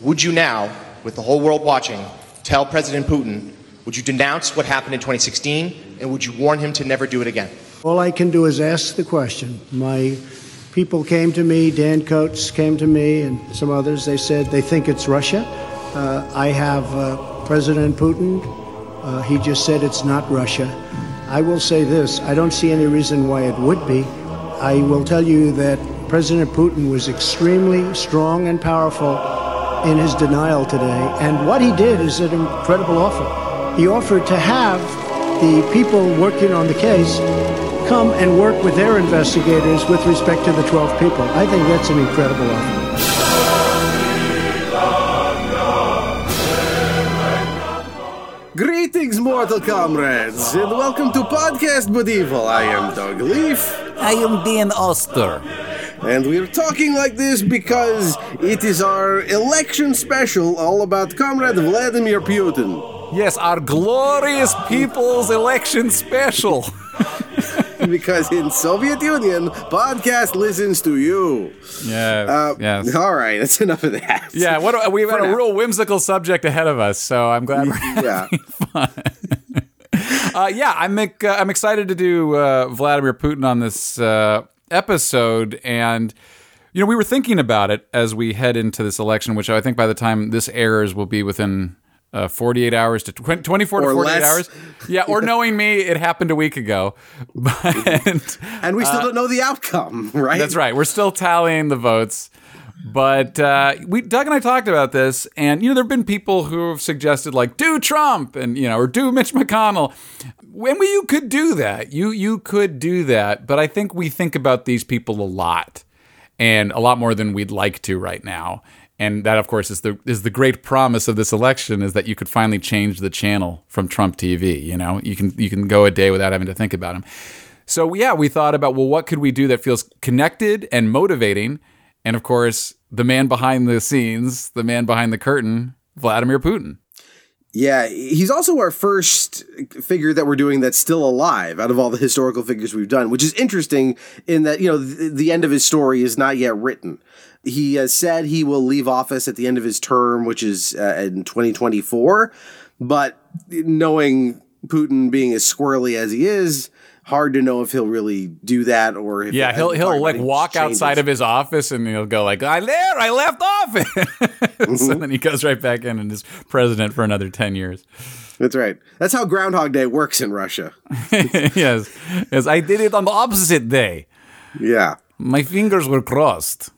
would you now, with the whole world watching, tell President Putin, would you denounce what happened in 2016, and would you warn him to never do it again? All I can do is ask the question. My people came to me, Dan Coats came to me, and some others. They said they think it's Russia. Uh, I have uh, President Putin. Uh, he just said it's not Russia. I will say this I don't see any reason why it would be. I will tell you that President Putin was extremely strong and powerful in his denial today. And what he did is an incredible offer. He offered to have the people working on the case come and work with their investigators with respect to the 12 people. I think that's an incredible offer. Greetings, mortal comrades, and welcome to Podcast But Evil. I am Doug Leaf. I am Dan Oster. And we're talking like this because it is our election special all about Comrade Vladimir Putin. Yes, our glorious people's election special. because in Soviet Union, podcast listens to you. Yeah. Uh, yes. All right, that's enough of that. Yeah. What we've got a real whimsical subject ahead of us, so I'm glad we're Yeah. having fun. uh, yeah, I'm uh, I'm excited to do uh, Vladimir Putin on this uh, episode, and you know we were thinking about it as we head into this election, which I think by the time this airs will be within. Uh, 48 hours to tw- 24 to 48 less. hours. Yeah, or knowing me, it happened a week ago. But And we still don't know the outcome, right? Uh, that's right. We're still tallying the votes. But uh, we, Doug and I talked about this, and you know, there have been people who have suggested like, "Do Trump," and you know, or "Do Mitch McConnell." When you could do that, you you could do that. But I think we think about these people a lot, and a lot more than we'd like to right now. And that, of course, is the is the great promise of this election is that you could finally change the channel from Trump TV. You know, you can you can go a day without having to think about him. So yeah, we thought about well, what could we do that feels connected and motivating? And of course, the man behind the scenes, the man behind the curtain, Vladimir Putin. Yeah, he's also our first figure that we're doing that's still alive out of all the historical figures we've done, which is interesting in that, you know, the, the end of his story is not yet written. He has said he will leave office at the end of his term, which is uh, in 2024. But knowing Putin being as squirrely as he is, hard to know if he'll really do that or if Yeah, he'll he'll like walk changes. outside of his office and he'll go like, "I there, I left office," mm-hmm. so then he goes right back in and is president for another ten years. That's right. That's how Groundhog Day works in Russia. yes, yes, I did it on the opposite day. Yeah. My fingers were crossed.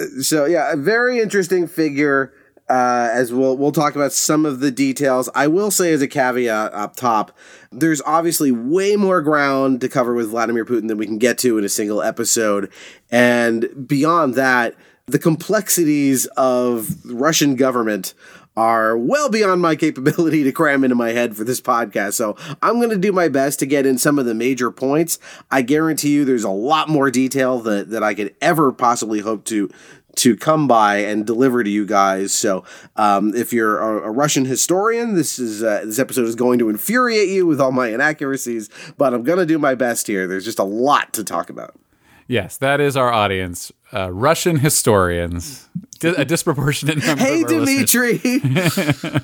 Uh, so yeah, a very interesting figure. Uh, as we'll we'll talk about some of the details. I will say as a caveat up top, there's obviously way more ground to cover with Vladimir Putin than we can get to in a single episode, and beyond that, the complexities of Russian government are well beyond my capability to cram into my head for this podcast. So I'm going to do my best to get in some of the major points. I guarantee you there's a lot more detail that, that I could ever possibly hope to to come by and deliver to you guys. So um, if you're a, a Russian historian, this is uh, this episode is going to infuriate you with all my inaccuracies, but I'm going to do my best here. There's just a lot to talk about. Yes, that is our audience, uh, Russian historians, Di- a disproportionate number. Hey. Dimitri.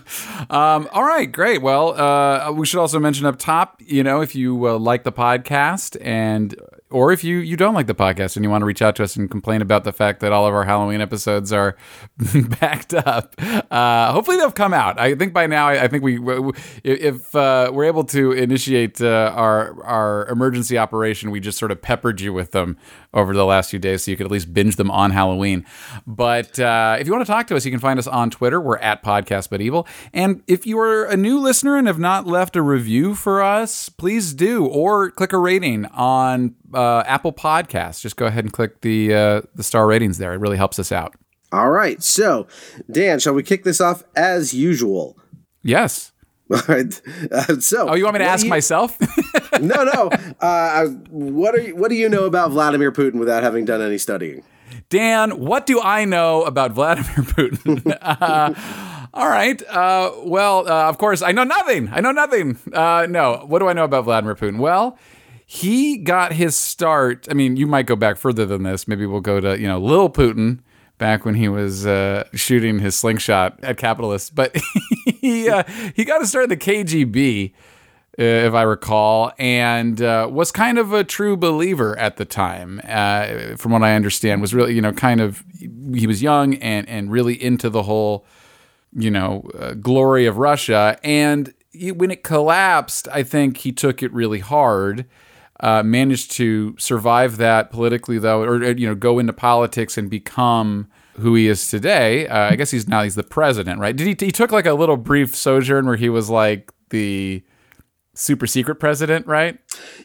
Um, all right, great. Well, uh, we should also mention up top, you know, if you uh, like the podcast and or if you you don't like the podcast and you want to reach out to us and complain about the fact that all of our Halloween episodes are backed up, uh, hopefully they've come out. I think by now, I, I think we w- w- if uh, we're able to initiate uh, our our emergency operation, we just sort of peppered you with them over the last few days, so you could at least binge them on Halloween. But uh, if you want to talk to us, you can find us on Twitter. We're at Podcast But Evil. And if you are a new listener and have not left a review for us, please do, or click a rating on uh, Apple Podcasts. Just go ahead and click the uh, the star ratings there. It really helps us out. All right, so Dan, shall we kick this off as usual? Yes. All right. Uh, so, Oh, you want me to ask you- myself? no, no. Uh, what are you, what do you know about Vladimir Putin without having done any studying? Dan, what do I know about Vladimir Putin? uh, all right. Uh, well, uh, of course, I know nothing. I know nothing. Uh, no. What do I know about Vladimir Putin? Well, he got his start. I mean, you might go back further than this. Maybe we'll go to, you know, Lil Putin back when he was uh, shooting his slingshot at capitalists. But he uh, he got to start the KGB, uh, if I recall, and uh, was kind of a true believer at the time. Uh, from what I understand, was really you know kind of he was young and and really into the whole you know uh, glory of Russia. And he, when it collapsed, I think he took it really hard. Uh, managed to survive that politically, though, or you know, go into politics and become who he is today. Uh, I guess he's now he's the president, right? Did he? He took like a little brief sojourn where he was like the super secret president, right?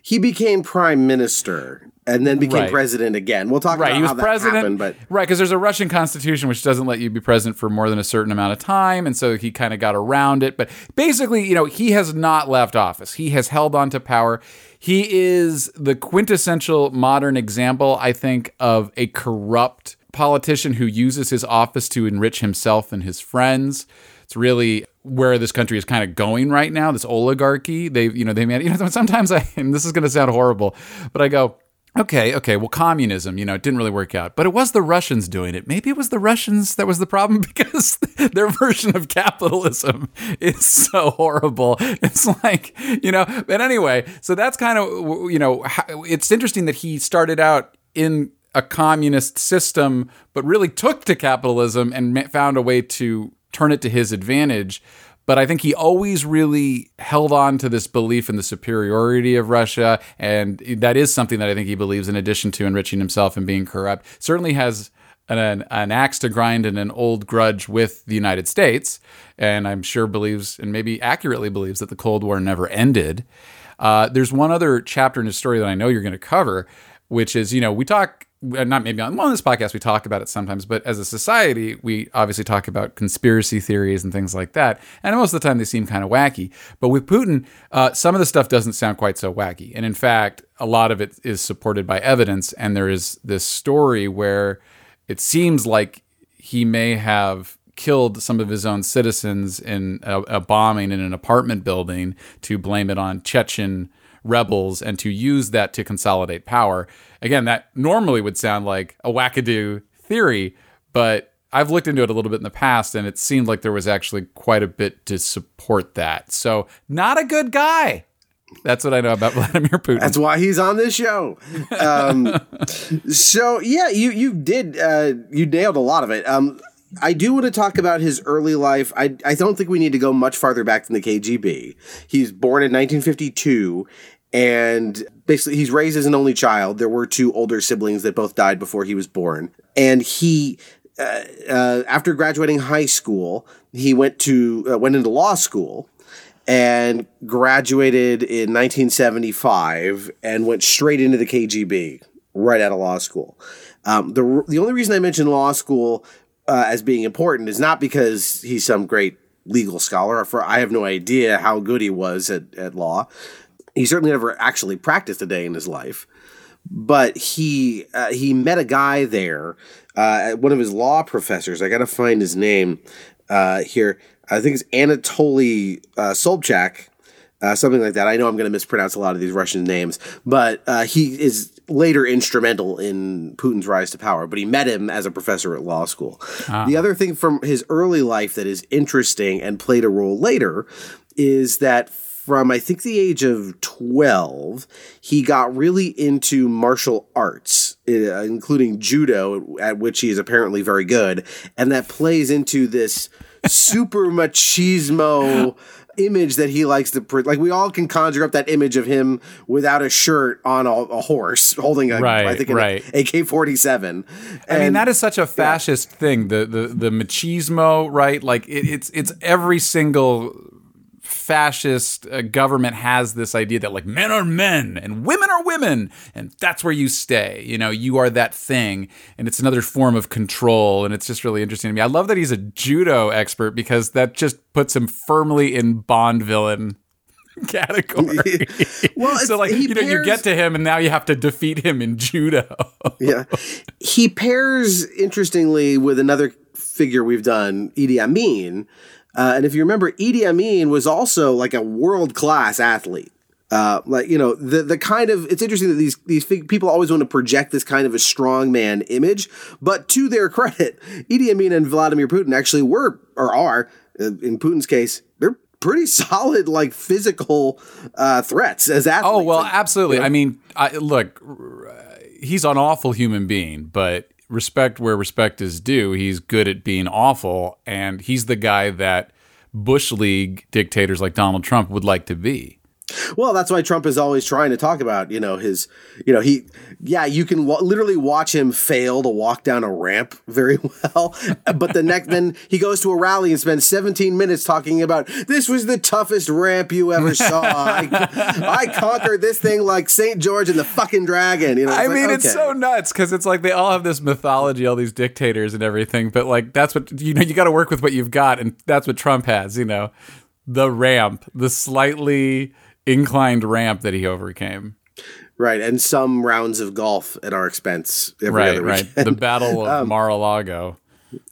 He became prime minister and then became Right. president again. We'll talk Right, about he was how that president, happened, but right? Because there's a Russian constitution which doesn't let you be president for more than a certain amount of time, and so he kind of got around it. But basically, you know, he has not left office. He has held on to power. He is the quintessential modern example, I think, of a corrupt politician who uses his office to enrich himself and his friends. It's really where this country is kind of going right now. This oligarchy. They, you know, they. You know, sometimes I, and this is going to sound horrible, but I go. Okay, okay. Well, communism, you know, it didn't really work out, but it was the Russians doing it. Maybe it was the Russians that was the problem because their version of capitalism is so horrible. It's like, you know, but anyway, so that's kind of, you know, it's interesting that he started out in a communist system, but really took to capitalism and found a way to turn it to his advantage. But I think he always really held on to this belief in the superiority of Russia. And that is something that I think he believes, in addition to enriching himself and being corrupt. Certainly has an, an, an axe to grind and an old grudge with the United States. And I'm sure believes, and maybe accurately believes, that the Cold War never ended. Uh, there's one other chapter in his story that I know you're going to cover, which is, you know, we talk, not maybe on, well, on this podcast, we talk about it sometimes, but as a society, we obviously talk about conspiracy theories and things like that. And most of the time, they seem kind of wacky. But with Putin, uh, some of the stuff doesn't sound quite so wacky. And in fact, a lot of it is supported by evidence. And there is this story where it seems like he may have killed some of his own citizens in a, a bombing in an apartment building to blame it on Chechen rebels and to use that to consolidate power. Again, that normally would sound like a wackadoo theory, but I've looked into it a little bit in the past and it seemed like there was actually quite a bit to support that. So, not a good guy. That's what I know about Vladimir Putin. That's why he's on this show. Um, so yeah, you you did uh, you nailed a lot of it. Um, I do want to talk about his early life. I I don't think we need to go much farther back than the KGB. He's born in 1952. And basically, he's raised as an only child. There were two older siblings that both died before he was born. And he, uh, uh, after graduating high school, he went to uh, went into law school and graduated in 1975 and went straight into the KGB right out of law school. Um, the the only reason I mention law school uh, as being important is not because he's some great legal scholar. For I have no idea how good he was at, at law. He certainly never actually practiced a day in his life, but he uh, he met a guy there, uh, one of his law professors. I got to find his name uh, here. I think it's Anatoly uh, Sobchak, uh, something like that. I know I'm going to mispronounce a lot of these Russian names, but uh, he is later instrumental in Putin's rise to power. But he met him as a professor at law school. The other thing from his early life that is interesting and played a role later is that from I think the age of 12, he got really into martial arts, uh, including judo, at which he is apparently very good. And that plays into this super machismo image that he likes to print. like we all can conjure up that image of him without a shirt on a, a horse holding a Right, I think an right. AK-47 I mean, that is such a fascist thing. The the the machismo, right? Like it, it's it's every single fascist uh, government has this idea that like men are men and women are women and that's where you stay you know you are that thing and it's another form of control and it's just really interesting to me i love that he's a judo expert because that just puts him firmly in bond villain category well so like you know you get to him and now you have to defeat him in judo yeah. He pairs interestingly with another figure we've done, Idi Amin. Uh, and if you remember, Idi Amin was also like a world class athlete. Uh, like you know the the kind of it's interesting that these these fig- people always want to project this kind of a strongman image, but to their credit, Idi Amin and Vladimir Putin actually were or are uh, in Putin's case they're pretty solid like physical uh, threats as athletes. Oh well, Like, absolutely. you know? I mean, I, look, he's an awful human being, but respect where respect is due. He's good at being awful, and he's the guy that Bush League dictators like Donald Trump would like to be. Well, that's why Trump is always trying to talk about, you know, his, you know, he, yeah, you can wa- literally watch him fail to walk down a ramp very well. But the next, then he goes to a rally and spends 17 minutes talking about this was the toughest ramp you ever saw. I, I conquered this thing like St. George and the fucking dragon. You know, I like, mean, it's so nuts because it's like they all have this mythology, all these dictators and everything. But like, that's what you know. You got to work with what you've got, and that's what Trump has. You know, the ramp, the slightly inclined ramp that he overcame. right. And some rounds of golf at our expense every Right, right. The Battle of Mar-a-Lago.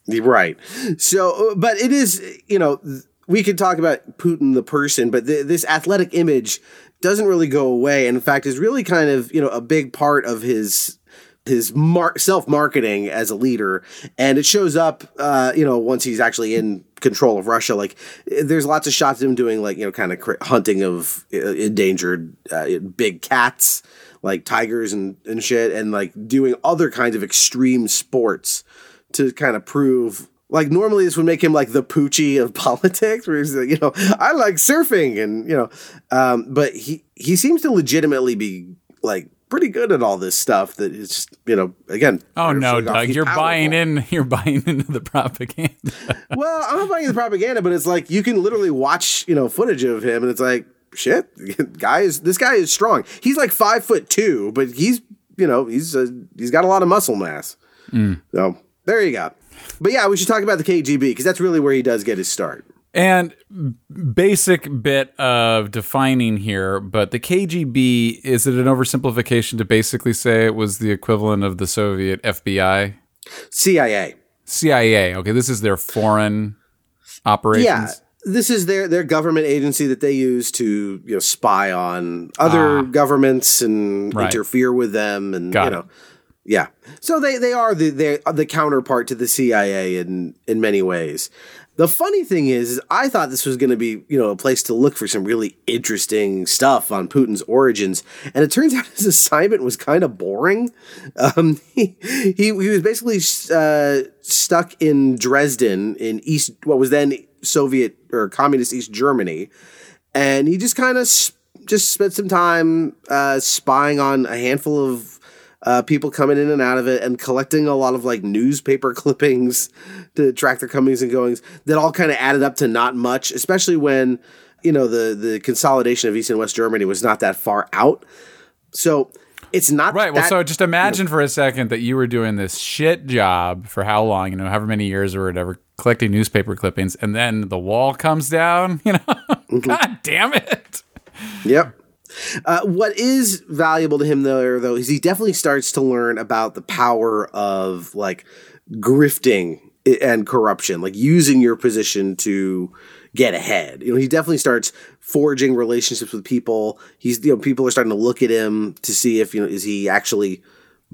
Right. So, uh, but it is, you know, we could talk about Putin the person, but th- this athletic image doesn't really go away. And in fact, is really kind of, you know, a big part of his his mar- self marketing as a leader, and it shows up, uh, you know, once he's actually in control of Russia. Like, there's lots of shots of him doing like, you know, kind of cr- hunting of uh, endangered uh, big cats, like tigers and and shit, and like doing other kinds of extreme sports to kind of prove like normally this would make him like the poochie of politics where he's like, you know i like surfing and you know um, but he he seems to legitimately be like pretty good at all this stuff that is just you know again Oh no, Doug! You're buying in. You're buying into the propaganda. well i'm not buying the propaganda but it's like you can literally watch you know footage of him and it's like shit guy is this guy is strong he's like five foot two but he's you know he's uh, he's got a lot of muscle mass so there you go but yeah we should talk about the kgb because that's really where he does get his start And basic bit of defining here, but the KGB is it an oversimplification to basically say it was the equivalent of the Soviet FBI, cia CIA? Okay, this is their foreign operations. Yeah, this is their their government agency that they use to you know spy on other ah. governments and Right. interfere with them, and Got you it. know, yeah. So they they are the they the counterpart to the CIA in in many ways. The funny thing is, I thought this was going to be, you know, a place to look for some really interesting stuff on Putin's origins, and it turns out his assignment was kind of boring. Um, he, he he was basically uh, stuck in Dresden in East, what was then Soviet or Communist East Germany, and he just kind of s- just spent some time uh, spying on a handful of uh, people coming in and out of it and collecting a lot of like newspaper clippings to track their comings and goings that all kind of added up to not much, especially when you know the the consolidation of East and West Germany was not that far out. So it's not Right. Well, so just imagine for a second that you were doing this shit job for how long, you know, however many years or whatever, collecting newspaper clippings, and then the wall comes down. You know, Mm-hmm. God damn it. Yep. Uh, what is valuable to him there, though, is he definitely starts to learn about the power of like grifting and corruption, like using your position to get ahead. You know, he definitely starts forging relationships with people. He's, you know, people are starting to look at him to see if, you know, is he actually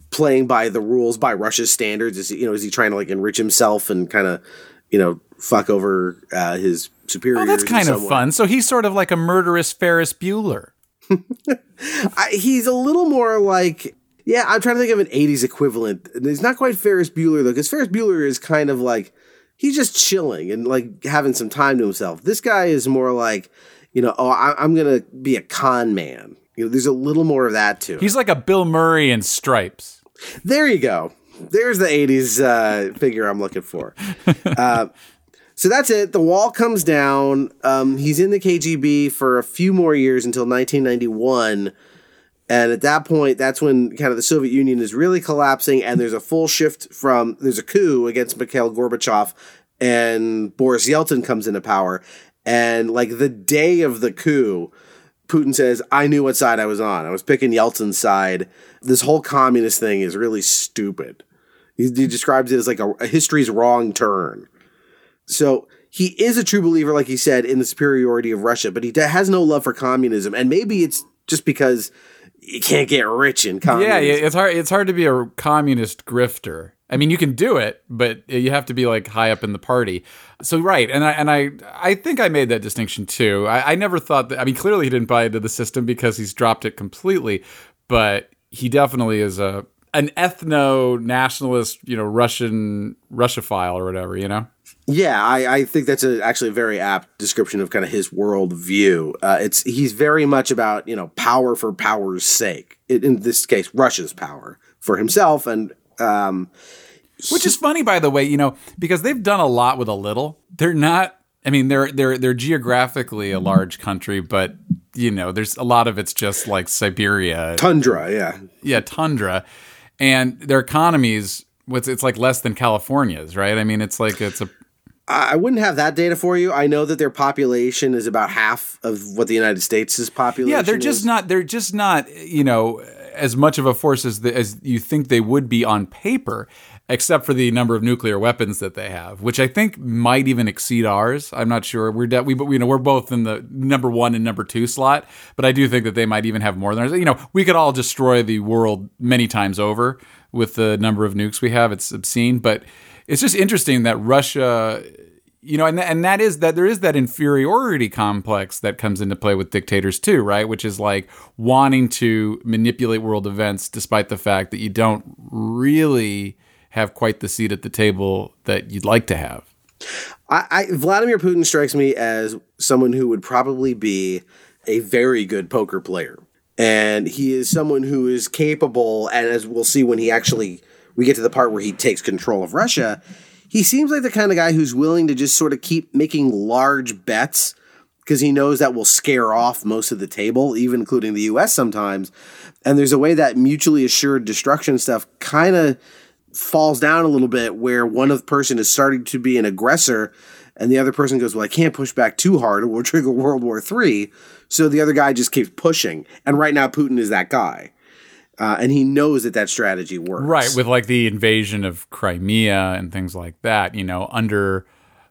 playing by the rules, by Russia's standards? Is he, you know, is he trying to like enrich himself and kind of, you know, fuck over uh, his superiors? Oh, that's kind of way? fun. So he's sort of like a murderous Ferris Bueller. I, he's a little more like yeah i'm trying to think of an 80s equivalent. He's not quite ferris bueller though because ferris bueller is kind of like he's just chilling and like having some time to himself. This guy is more like you know oh I, i'm gonna be a con man. You know there's a little more of that too. He's like a Bill Murray in stripes. there you go. There's the 80s uh, figure i'm looking for. Uh, so that's it. The wall comes down. Um, he's in the kgb for a few more years until 1991 and at that point that's when kind of the soviet union is really collapsing and there's a full shift from there's a coup against mikhail gorbachev and boris yeltsin comes into power and like the day of the coup Putin says, I knew what side I was on. I was picking Yeltsin's side. This whole communist thing is really stupid. He, he describes it as like a, a history's wrong turn. So he is a true believer, like he said, in the superiority of Russia, but he has no love for communism. And maybe it's just because you can't get rich in communism. Yeah, yeah, it's hard. It's hard to be a communist grifter. I mean, you can do it, but you have to be like high up in the party. So right, and I and I I think I made that distinction too. I, I never thought that. I mean, clearly he didn't buy into the system because he's dropped it completely, but he definitely is a an ethno nationalist, you know, Russian Russophile or whatever, you know. Yeah, I, I think that's a, actually a very apt description of kind of his world view. Uh, it's he's very much about you know power for power's sake. It, in this case, Russia's power for himself, and um, which is funny, by the way, you know, because they've done a lot with a little. They're not. I mean, they're they're they're geographically a large country, but you know, there's a lot of it's just like Siberia, tundra. Yeah, yeah, tundra, and their economies. What's it's like less than California's, right? I mean, it's like it's a I wouldn't have that data for you. I know that their population is about half of what the United States' is population. Yeah, they're just is. not. They're just not. You know, as much of a force as the, as you think they would be on paper, except for the number of nuclear weapons that they have, which I think might even exceed ours. I'm not sure. We're de- we you know we're both in the number one and number two slot, but I do think that they might even have more than ours. You know, we could all destroy the world many times over with the number of nukes we have. It's obscene, but it's just interesting that Russia, you know, and and that is that there is that inferiority complex that comes into play with dictators too, right? Which is like wanting to manipulate world events despite the fact that you don't really have quite the seat at the table that you'd like to have. I, I Vladimir Putin strikes me as someone who would probably be a very good poker player. And he is someone who is capable, and as we'll see when he actually we get to the part where he takes control of Russia, he seems like the kind of guy who's willing to just sort of keep making large bets because he knows that will scare off most of the table, even including the US sometimes. And there's a way that mutually assured destruction stuff kind of falls down a little bit where one of the person is starting to be an aggressor and the other person goes, Well, I can't push back too hard or we'll trigger World War III. So the other guy just keeps pushing. And right now, Putin is that guy. Uh, and he knows that that strategy works. Right, with like the invasion of Crimea and things like that, you know, under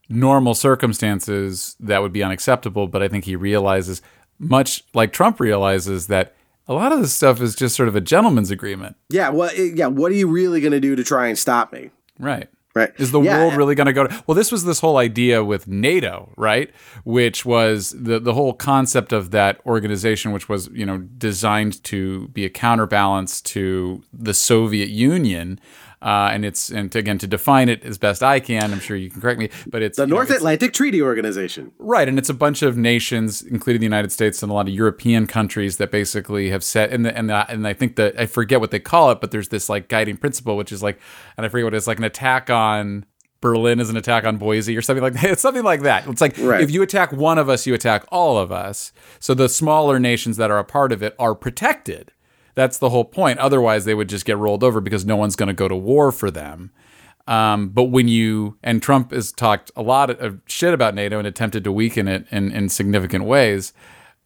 normal circumstances that would be unacceptable, but I think he realizes much like Trump realizes that a lot of this stuff is just sort of a gentleman's agreement. Yeah, well, yeah, what are you really going to do to try and stop me? Right. Right. Is the Yeah, world really going to go to Well, this was this whole idea with NATO, right? Which was the the whole concept of that organization which was, you know, designed to be a counterbalance to the Soviet Union. Uh, and it's and to, again to define it as best I can, I'm sure you can correct me, but it's The you know, North it's- Atlantic Treaty Organization. Right, and it's a bunch of nations, including the United States and a lot of European countries, that basically have set and the, and the, and I think that I forget what they call it, but there's this like guiding principle, which is like, and I forget what it is, like an attack on Berlin is an attack on Boise or something like that. It's something like that. It's like Right. if you attack one of us, you attack all of us. So the smaller nations that are a part of it are protected. That's the whole point. Otherwise, they would just get rolled over because no one's going to go to war for them. Um, but when you and Trump has talked a lot of shit about NATO and attempted to weaken it in, in significant ways,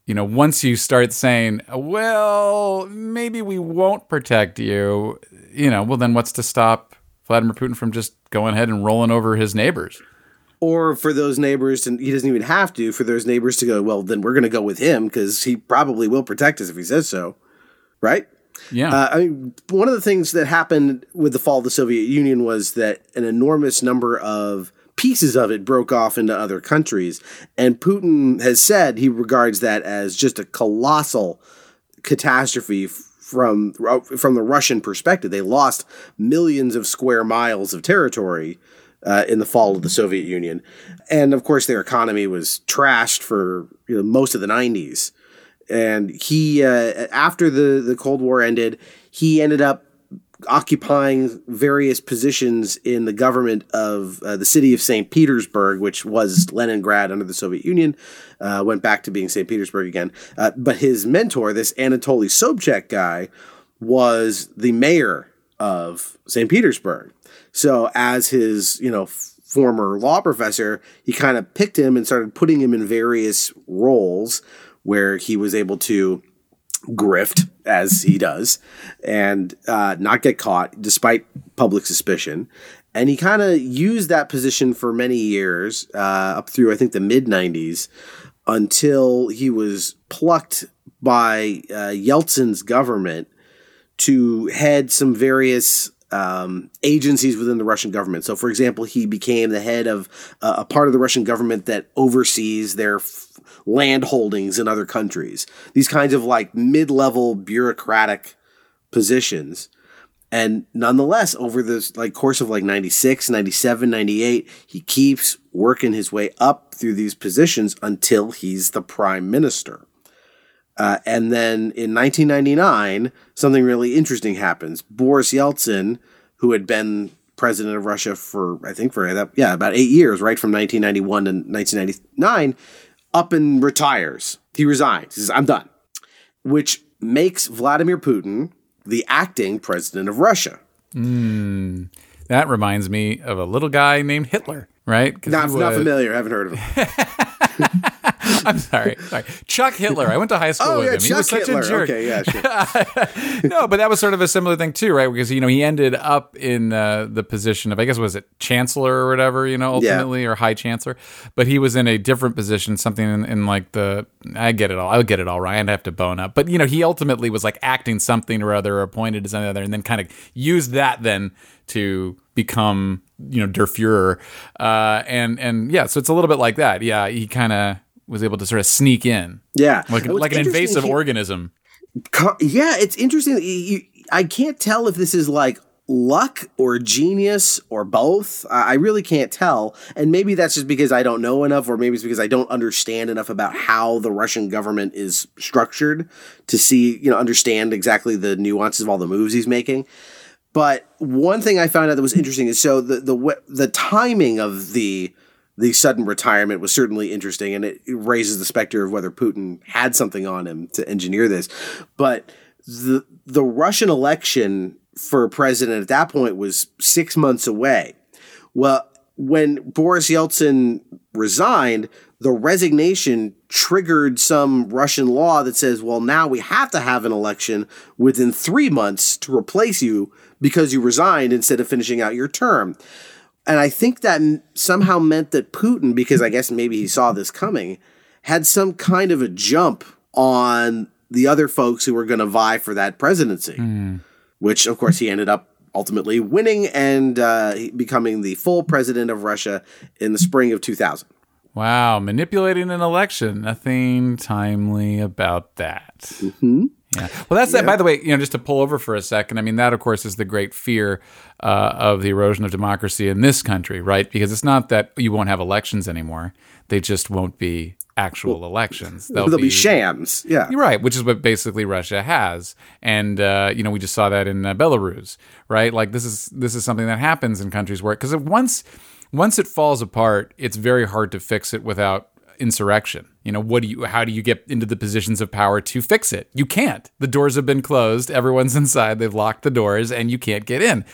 you know, once you start saying, well, maybe we won't protect you, you know, well, then what's to stop Vladimir Putin from just going ahead and rolling over his neighbors? Or for those neighbors, to, he doesn't even have to, for those neighbors to go, well, then we're going to go with him because he probably will protect us if he says so. Right? Yeah. Uh, I mean, one of the things that happened with the fall of the Soviet Union was that an enormous number of pieces of it broke off into other countries. And Putin has said he regards that as just a colossal catastrophe from from the Russian perspective. They lost millions of square miles of territory uh, in the fall of the Soviet Union, and of course their economy was trashed for you know, most of the '90s. And he, uh, after the the Cold War ended, he ended up occupying various positions in the government of uh, the city of St. Petersburg, which was Leningrad under the Soviet Union, uh, went back to being St. Petersburg again. Uh, but his mentor, this Anatoly Sobchak guy, was the mayor of St. Petersburg. So as his, you know, f- former law professor, he kind of picked him and started putting him in various roles where he was able to grift as he does and uh, not get caught despite public suspicion and he kind of used that position for many years uh, up through i think the mid 90s until he was plucked by uh, Yeltsin's government to head some various um, agencies within the Russian government. So, for example, he became the head of uh, a part of the Russian government that oversees their land holdings in other countries. These kinds of like mid level bureaucratic positions. And nonetheless, over this like course of like 96, 97, 98, he keeps working his way up through these positions until he's the prime minister. Uh, and then in 1999, something really interesting happens. Boris Yeltsin, who had been president of Russia for, I think, for yeah, about eight years, right from 1991 to 1999, up and retires. He resigns. He says, I'm done. Which makes Vladimir Putin the acting president of Russia. Mm, that reminds me of a little guy named Hitler, right? Not, not familiar. I haven't heard of him. I'm sorry, sorry. Chuck Hitler. I went to high school oh, with yeah, him. Chuck he was such Hitler. a jerk. Okay, yeah, sure. no, but that was sort of a similar thing too, right? Because you know he ended up in uh, the position of I guess was it chancellor or whatever, you know, ultimately yeah. or high chancellor. But he was in a different position, something in, in like the I get it all. I'll get it all. Ryan, I have to bone up. But you know, he ultimately was like acting something or other, or appointed to something or other, and then kind of used that then to become you know Der Fuhrer, uh, and and yeah, so it's a little bit like that. Yeah, he kind of was able to sort of sneak in. Yeah, like like an invasive he, organism. Yeah, it's interesting. You, I can't tell if this is like luck or genius or both. I really can't tell. And maybe that's just because I don't know enough, or maybe it's because I don't understand enough about how the Russian government is structured to see, you know, understand exactly the nuances of all the moves he's making. But one thing I found out that was interesting is so the the the timing of the the sudden retirement was certainly interesting, and it raises the specter of whether Putin had something on him to engineer this. But the the Russian election for president at that point was six months away. Well, when Boris Yeltsin resigned, the resignation triggered some Russian law that says, well, now we have to have an election within three months to replace you because you resigned instead of finishing out your term. And I think that somehow meant that Putin, because I guess maybe he saw this coming, had some kind of a jump on the other folks who were going to vie for that presidency, mm. which of course he ended up ultimately winning and uh, becoming the full president of Russia in the spring of 2000. Wow, manipulating an election. Nothing timely about that. Mm-hmm. Yeah. Well, that's yeah. that. By the way, you know, just to pull over for a second, I mean, that, of course, is the great fear uh, of the erosion of democracy in this country, right? Because it's not that you won't have elections anymore, they just won't be actual well, elections. They'll, they'll be, be, shams. Yeah. You're right, which is what basically Russia has. And uh, you know, we just saw that in uh, Belarus, right? Like this is this is something that happens in countries where cuz once once it falls apart, it's very hard to fix it without insurrection. You know, what do you how do you get into the positions of power to fix it? You can't. The doors have been closed, everyone's inside, they've locked the doors and you can't get in.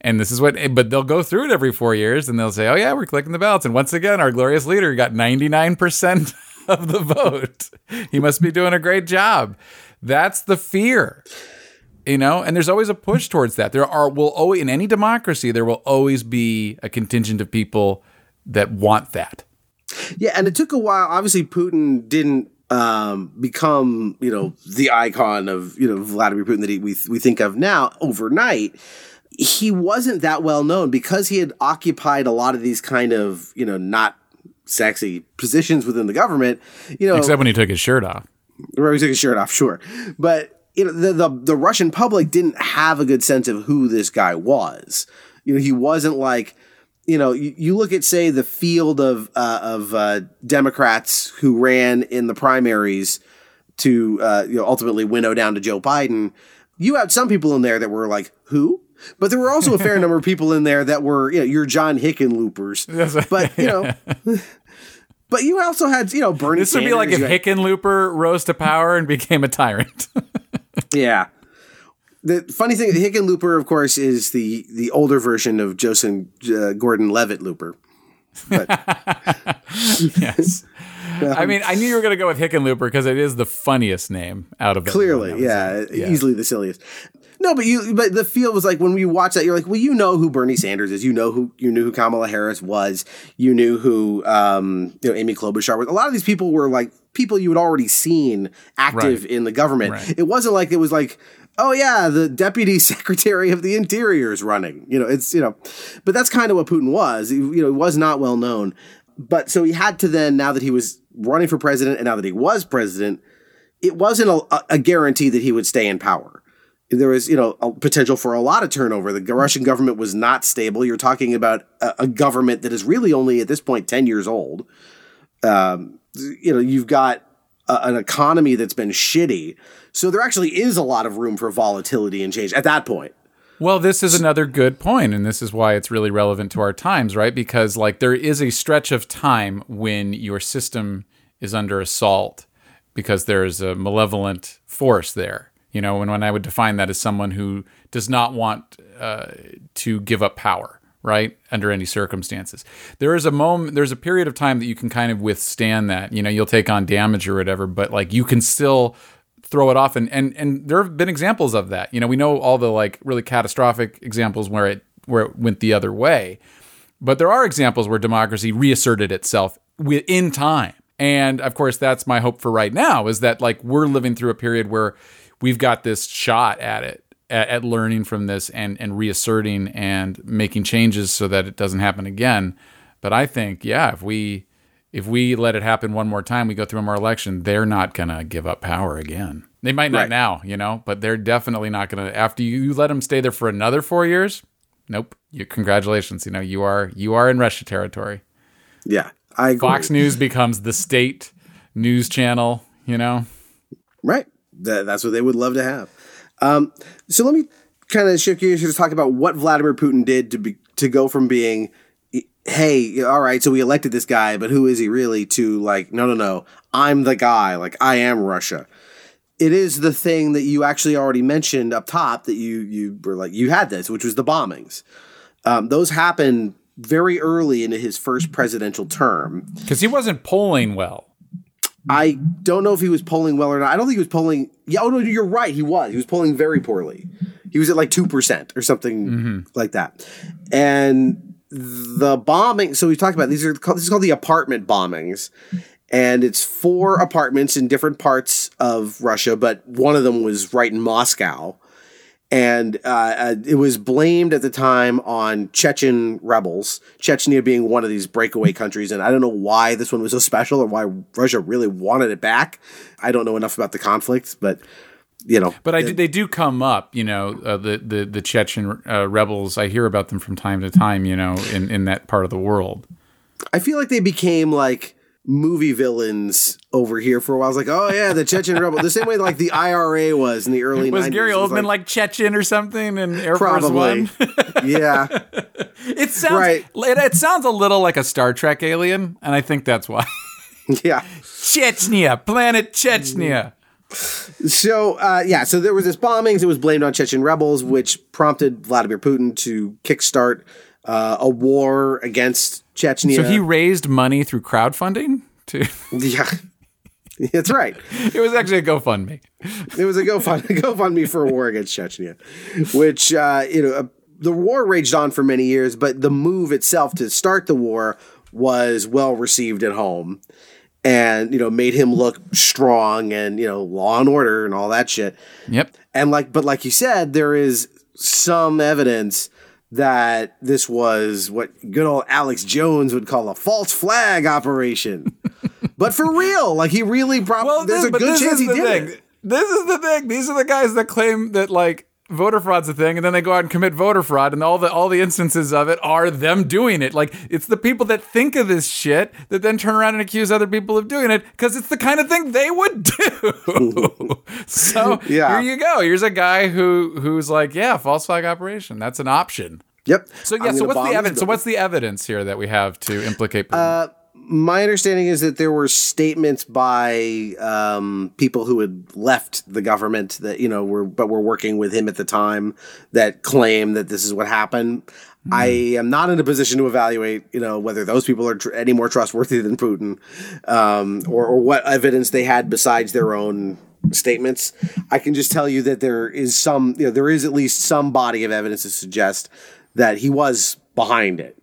And this is what but they'll go through it every 4 years and they'll say, "Oh yeah, we're collecting the ballots." And once again, our glorious leader got 99% of the vote. He must be doing a great job. That's the fear you know and there's always a push towards that there are will always in any democracy there will always be a contingent of people that want that yeah, and it took a while. Obviously, Putin didn't um, become you know the icon of you know Vladimir Putin that he, we we think of now overnight. He wasn't that well known because he had occupied a lot of these kind of you know not sexy positions within the government. You know, except when he took his shirt off. Where he took his shirt off, sure, but you know the, the the Russian public didn't have a good sense of who this guy was. You know, he wasn't like you know, you, you, look at say the field of uh, of uh, Democrats who ran in the primaries to uh, you know ultimately winnow down to Joe Biden. You had some people in there that were like, "Who?" But there were also a fair number of people in there that were, you know, your John Hickenloopers. But you know, but you also had, you know, Bernie. This would Sanders, be like if Hickenlooper rose to power and became a tyrant. yeah the funny thing, the Hickenlooper, of course, is the the older version of Joseph uh, Gordon-Levitt Looper. But, yes. Um, I mean, I knew you were going to go with Hickenlooper because it is the funniest name out of clearly, yeah, yeah, easily the silliest. No, but you but the feel was like when we watch that, you're like, well, you know who Bernie Sanders is, you know who you knew who Kamala Harris was, you knew who um, you know Amy Klobuchar was. A lot of these people were like people you had already seen active Right. in the government. Right. It wasn't like it was like, oh yeah, the deputy secretary of the interior is running. You know, it's you know, but that's kind of what Putin was. He, you know, he was not well known. But so he had to then, now that he was running for president, and now that he was president, it wasn't a, a guarantee that he would stay in power. There was, you know, a potential for a lot of turnover. The Russian government was not stable. You're talking about a, a government that is really only at this point ten years old. Um, you know, you've got a, an economy that's been shitty, so there actually is a lot of room for volatility and change at that point. Well, this is another good point, and this is why it's really relevant to our times, right? Because like there is a stretch of time when your system is under assault because there is a malevolent force there. You know, and when I would define that as someone who does not want uh, to give up power, right, under any circumstances. There is a moment, there's a period of time that you can kind of withstand that. You know, you'll take on damage or whatever, but like you can still throw it off. And and and there have been examples of that. You know we know all the like really catastrophic examples where it where it went the other way. But there are examples where democracy reasserted itself within time. And of course that's my hope for right now is that like we're living through a period where we've got this shot at it at, at learning from this and and reasserting and making changes so that it doesn't happen again. But i think yeah if we if we let it happen one more time, we go through more election, they're not going to give up power again. They might not Right. now, you know, but they're definitely not going to. After you, you let them stay there for another four years, nope. You, congratulations, you know you are you are in Russia territory. Yeah, I agree. Fox News becomes the state news channel. You know, Right. That, that's what they would love to have. Um, so let me kind of shift gears here to talk about what Vladimir Putin did to be to go from being, hey, all right, so we elected this guy, but who is he really? To like, no, no, no, I'm the guy. Like I am Russia. It is the thing that you actually already mentioned up top that you you were like you had this, which was the bombings. Um, those happened very early into his first presidential term. because he wasn't polling well. I don't know if he was polling well or not. I don't think he was polling. Yeah, oh no, you're right. He was. He was polling very poorly. He was at like two percent or something like that. And the bombing. So we talked about these are called, this is called the apartment bombings, and it's four apartments in different parts of Russia, but one of them was right in Moscow. And uh, uh, it was blamed at the time on Chechen rebels, Chechnya being one of these breakaway countries. And I don't know why this one was so special or why Russia really wanted it back. I don't know enough about the conflict, but you know. But I do, they do come up, you know, uh, the the the Chechen uh, rebels. I hear about them from time to time, you know, in in that part of the world. I feel like they became like movie villains over here for a while. I was like, oh yeah, the Chechen rebel, the same way like the IRA was in the early. Was 90s. Gary was Oldman like, Chechen or something in Air Force? One? yeah, It sounds Right. it, it sounds a little like a Star Trek alien, and I think that's why. yeah. Chechnya, planet Chechnya. So uh, yeah, so there was this bombings. It was blamed on Chechen rebels, which prompted Vladimir Putin to kickstart uh, a war against Chechnya. So he raised money through crowdfunding. To yeah, that's right. it was actually a GoFundMe. It was a GoFund GoFundMe for a war against Chechnya, which uh, you know uh, the war raged on for many years, but the move itself to start the war was well received at home, and you know made him look strong and you know law and order and all that shit. Yep. And like, but like you said, there is some evidence that this was what good old Alex Jones would call a false flag operation. but for real, like he really probably there's this- a but good this chance is he the did thing. it. This is the thing. These are the guys that claim that like voter fraud's a thing, and then they go out and commit voter fraud, and all the all the instances of it are them doing it. Like it's the people that think of this shit that then turn around and accuse other people of doing it because it's the kind of thing they would do. so Yeah. here you go. Here's a guy who who's like, yeah, false flag operation. That's an option. Yep. So yeah. So what's the evidence? So what's the evidence here that we have to implicate? Putin? My understanding is that there were statements by um, people who had left the government that you know were but were working with him at the time that claim that this is what happened. I am not in a position to evaluate, you know, whether those people are tr- any more trustworthy than Putin, um, or, or what evidence they had besides their own statements. I can just tell you that there is some, you know, there is at least some body of evidence to suggest that he was behind it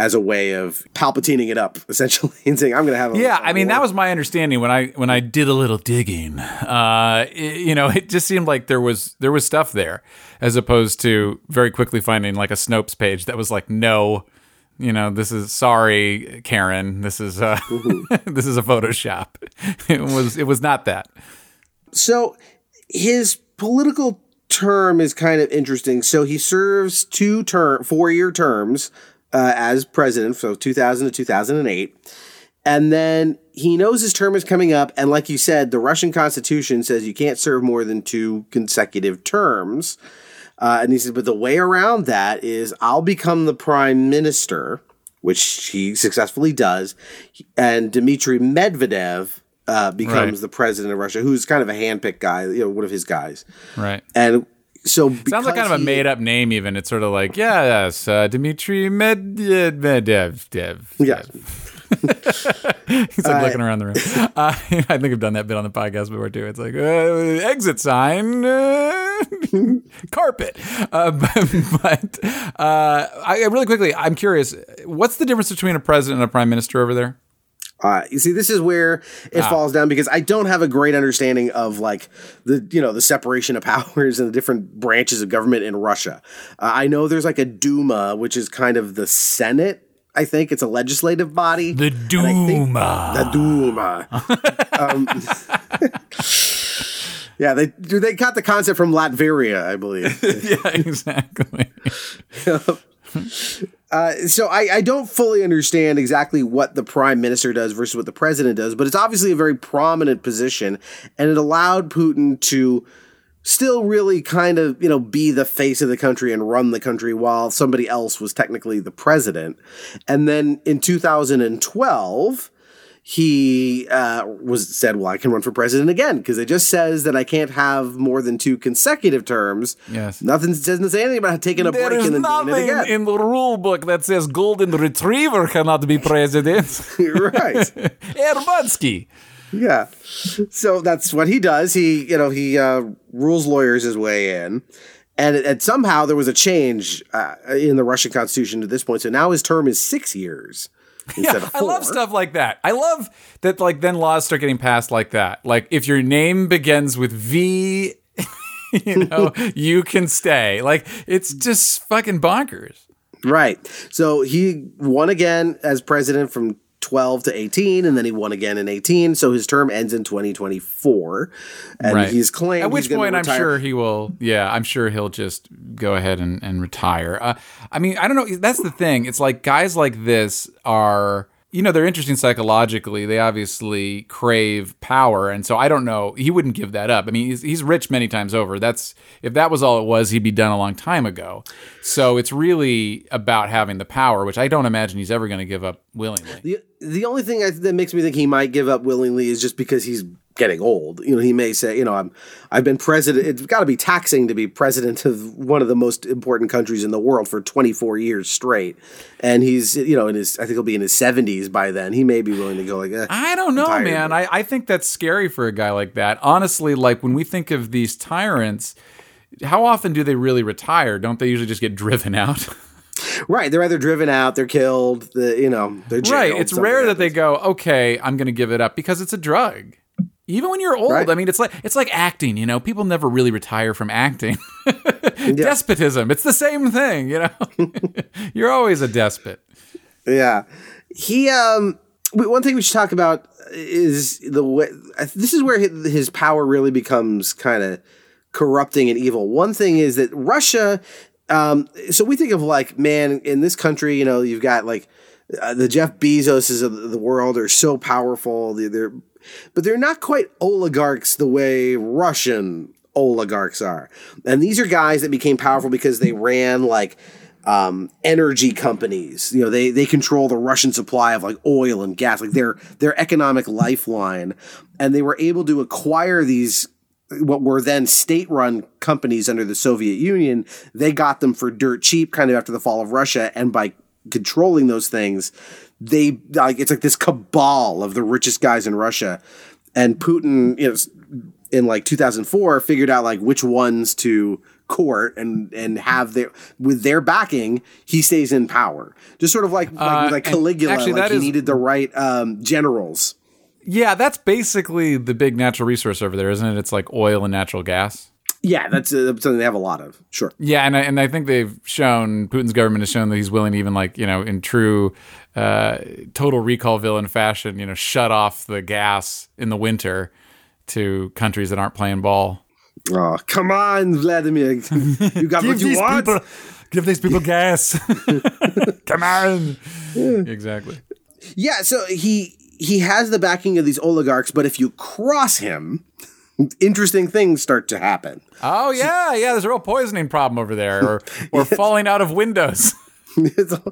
as a way of palpatining it up, essentially, and saying, "I'm going to have." A, Yeah, a I mean war." that was my understanding when I when I did a little digging. Uh, i- you know, it just seemed like there was there was stuff there, as opposed to very quickly finding like a Snopes page that was like, no, you know, this is sorry, Karen, this is uh, this is a Photoshop. It was it was not that. So his political term is kind of interesting. So he serves two term, four year terms uh, as president, so 2000 to 2008. And then he knows his term is coming up. And like you said, the Russian constitution says you can't serve more than two consecutive terms. Uh, and he said, but the way around that is I'll become the prime minister, which he successfully does. And Dmitry Medvedev uh, becomes Right. the president of Russia, who's kind of a handpicked guy, you know, one of his guys. Right. And so Sounds like kind of a made up name, even. It's sort of like, yeah, yes, uh, Dmitry Medvedev. Dev, Yeah. He's like looking around the room. Uh, I think I've done that bit on the podcast before too. It's like uh, exit sign, uh, carpet. Uh, but but uh, I, really quickly, I'm curious. What's the difference between a president and a prime minister over there? Uh, you see, this is where it falls down because I don't have a great understanding of like the you know the separation of powers and the different branches of government in Russia. Uh, I know there's like a Duma, which is kind of the Senate. I think it's a legislative body. The And I think- Duma. The Duma. um, yeah, they they got the concept from Latveria, I believe. yeah, exactly. Uh, so I, I don't fully understand exactly what the prime minister does versus what the president does, but it's obviously a very prominent position, and it allowed Putin to still really kind of you know be the face of the country and run the country while somebody else was technically the president. And then in 2012 he uh, was said, "Well, I can run for president again because it just says that I can't have more than two consecutive terms. Yes. nothing doesn't say anything about taking a There break and then doing it nothing again. in the rule book that says golden retriever cannot be president. right? Erbansky. Yeah. So that's what he does. He, you know, he uh, rules lawyers his way in. And, and somehow there was a change uh, in the Russian constitution to this point. So now his term is six years Yeah, I love stuff like that. I love that like then laws start getting passed like that. Like if your name begins with V, you know, you can stay. Like it's just fucking bonkers. Right. So he won again as president from 12 to 18, and then he won again in 18. So his term ends in 2024. And right. he's claimed At which he's gonna point I'm sure he will. Yeah, I'm sure he'll just go ahead and, and retire. Uh, I mean, I don't know. That's the thing. It's like guys like this are. You know, they're interesting psychologically. They obviously crave power. And so I don't know. He wouldn't give that up. I mean, he's, he's rich many times over. That's if that was all it was, he'd be done a long time ago. So it's really about having the power, which I don't imagine he's ever going to give up willingly. The the only thing I, that makes me think he might give up willingly is just because he's getting old. You know, he may say, you know, I'm I've been president. It's got to be taxing to be president of one of the most important countries in the world for 24 years straight. And he's, you know, in his I think he'll be in his 70s by then. He may be willing to go like, eh, I don't know, man. I, I think that's scary for a guy like that. Honestly, like when we think of these tyrants, how often do they really retire? Don't they usually just get driven out? right. They're either driven out, they're killed, the you know, they're right. It's rare that they go, okay, I'm going to give it up because it's a drug. Even when you're old, Right. I mean, it's like it's like acting. You know, people never really retire from acting. Despotism. It's the same thing. You know, you're always a despot. Yeah. He um one thing we should talk about is the way this is where his power really becomes kind of corrupting and evil. One thing is that Russia um so we think of like man in this country, you know, you've got like uh, the Jeff Bezoses of the world are so powerful. They're, they're but they're not quite oligarchs the way Russian oligarchs are. And these are guys that became powerful because they ran like um, energy companies. You know, they they control the Russian supply of like oil and gas, like their their economic lifeline, and they were able to acquire these what were then state-run companies under the Soviet Union. They got them for dirt cheap, kind of after the fall of Russia, and by controlling those things, they like it's like this cabal of the richest guys in Russia, and Putin, you know. in like 2004 figured out like which ones to court and and have their with their backing he stays in power just sort of like like, Uh, like caligula actually, like he is- needed the right um generals Yeah, that's basically the big natural resource over there, isn't it? It's like oil and natural gas. Yeah that's uh, something they have a lot of sure Yeah, and I, and I think they've shown Putin's government has shown that he's willing to even like you know in true uh, total recall villain fashion, you know, shut off the gas in the winter to countries that aren't playing ball. oh come on vladimir you got what you want give these people gas. Come on. Exactly. Yeah, so he he has the backing of these oligarchs, but if you cross him, interesting things start to happen. Oh yeah, yeah. There's a real poisoning problem over there, or or falling out of windows. It's a,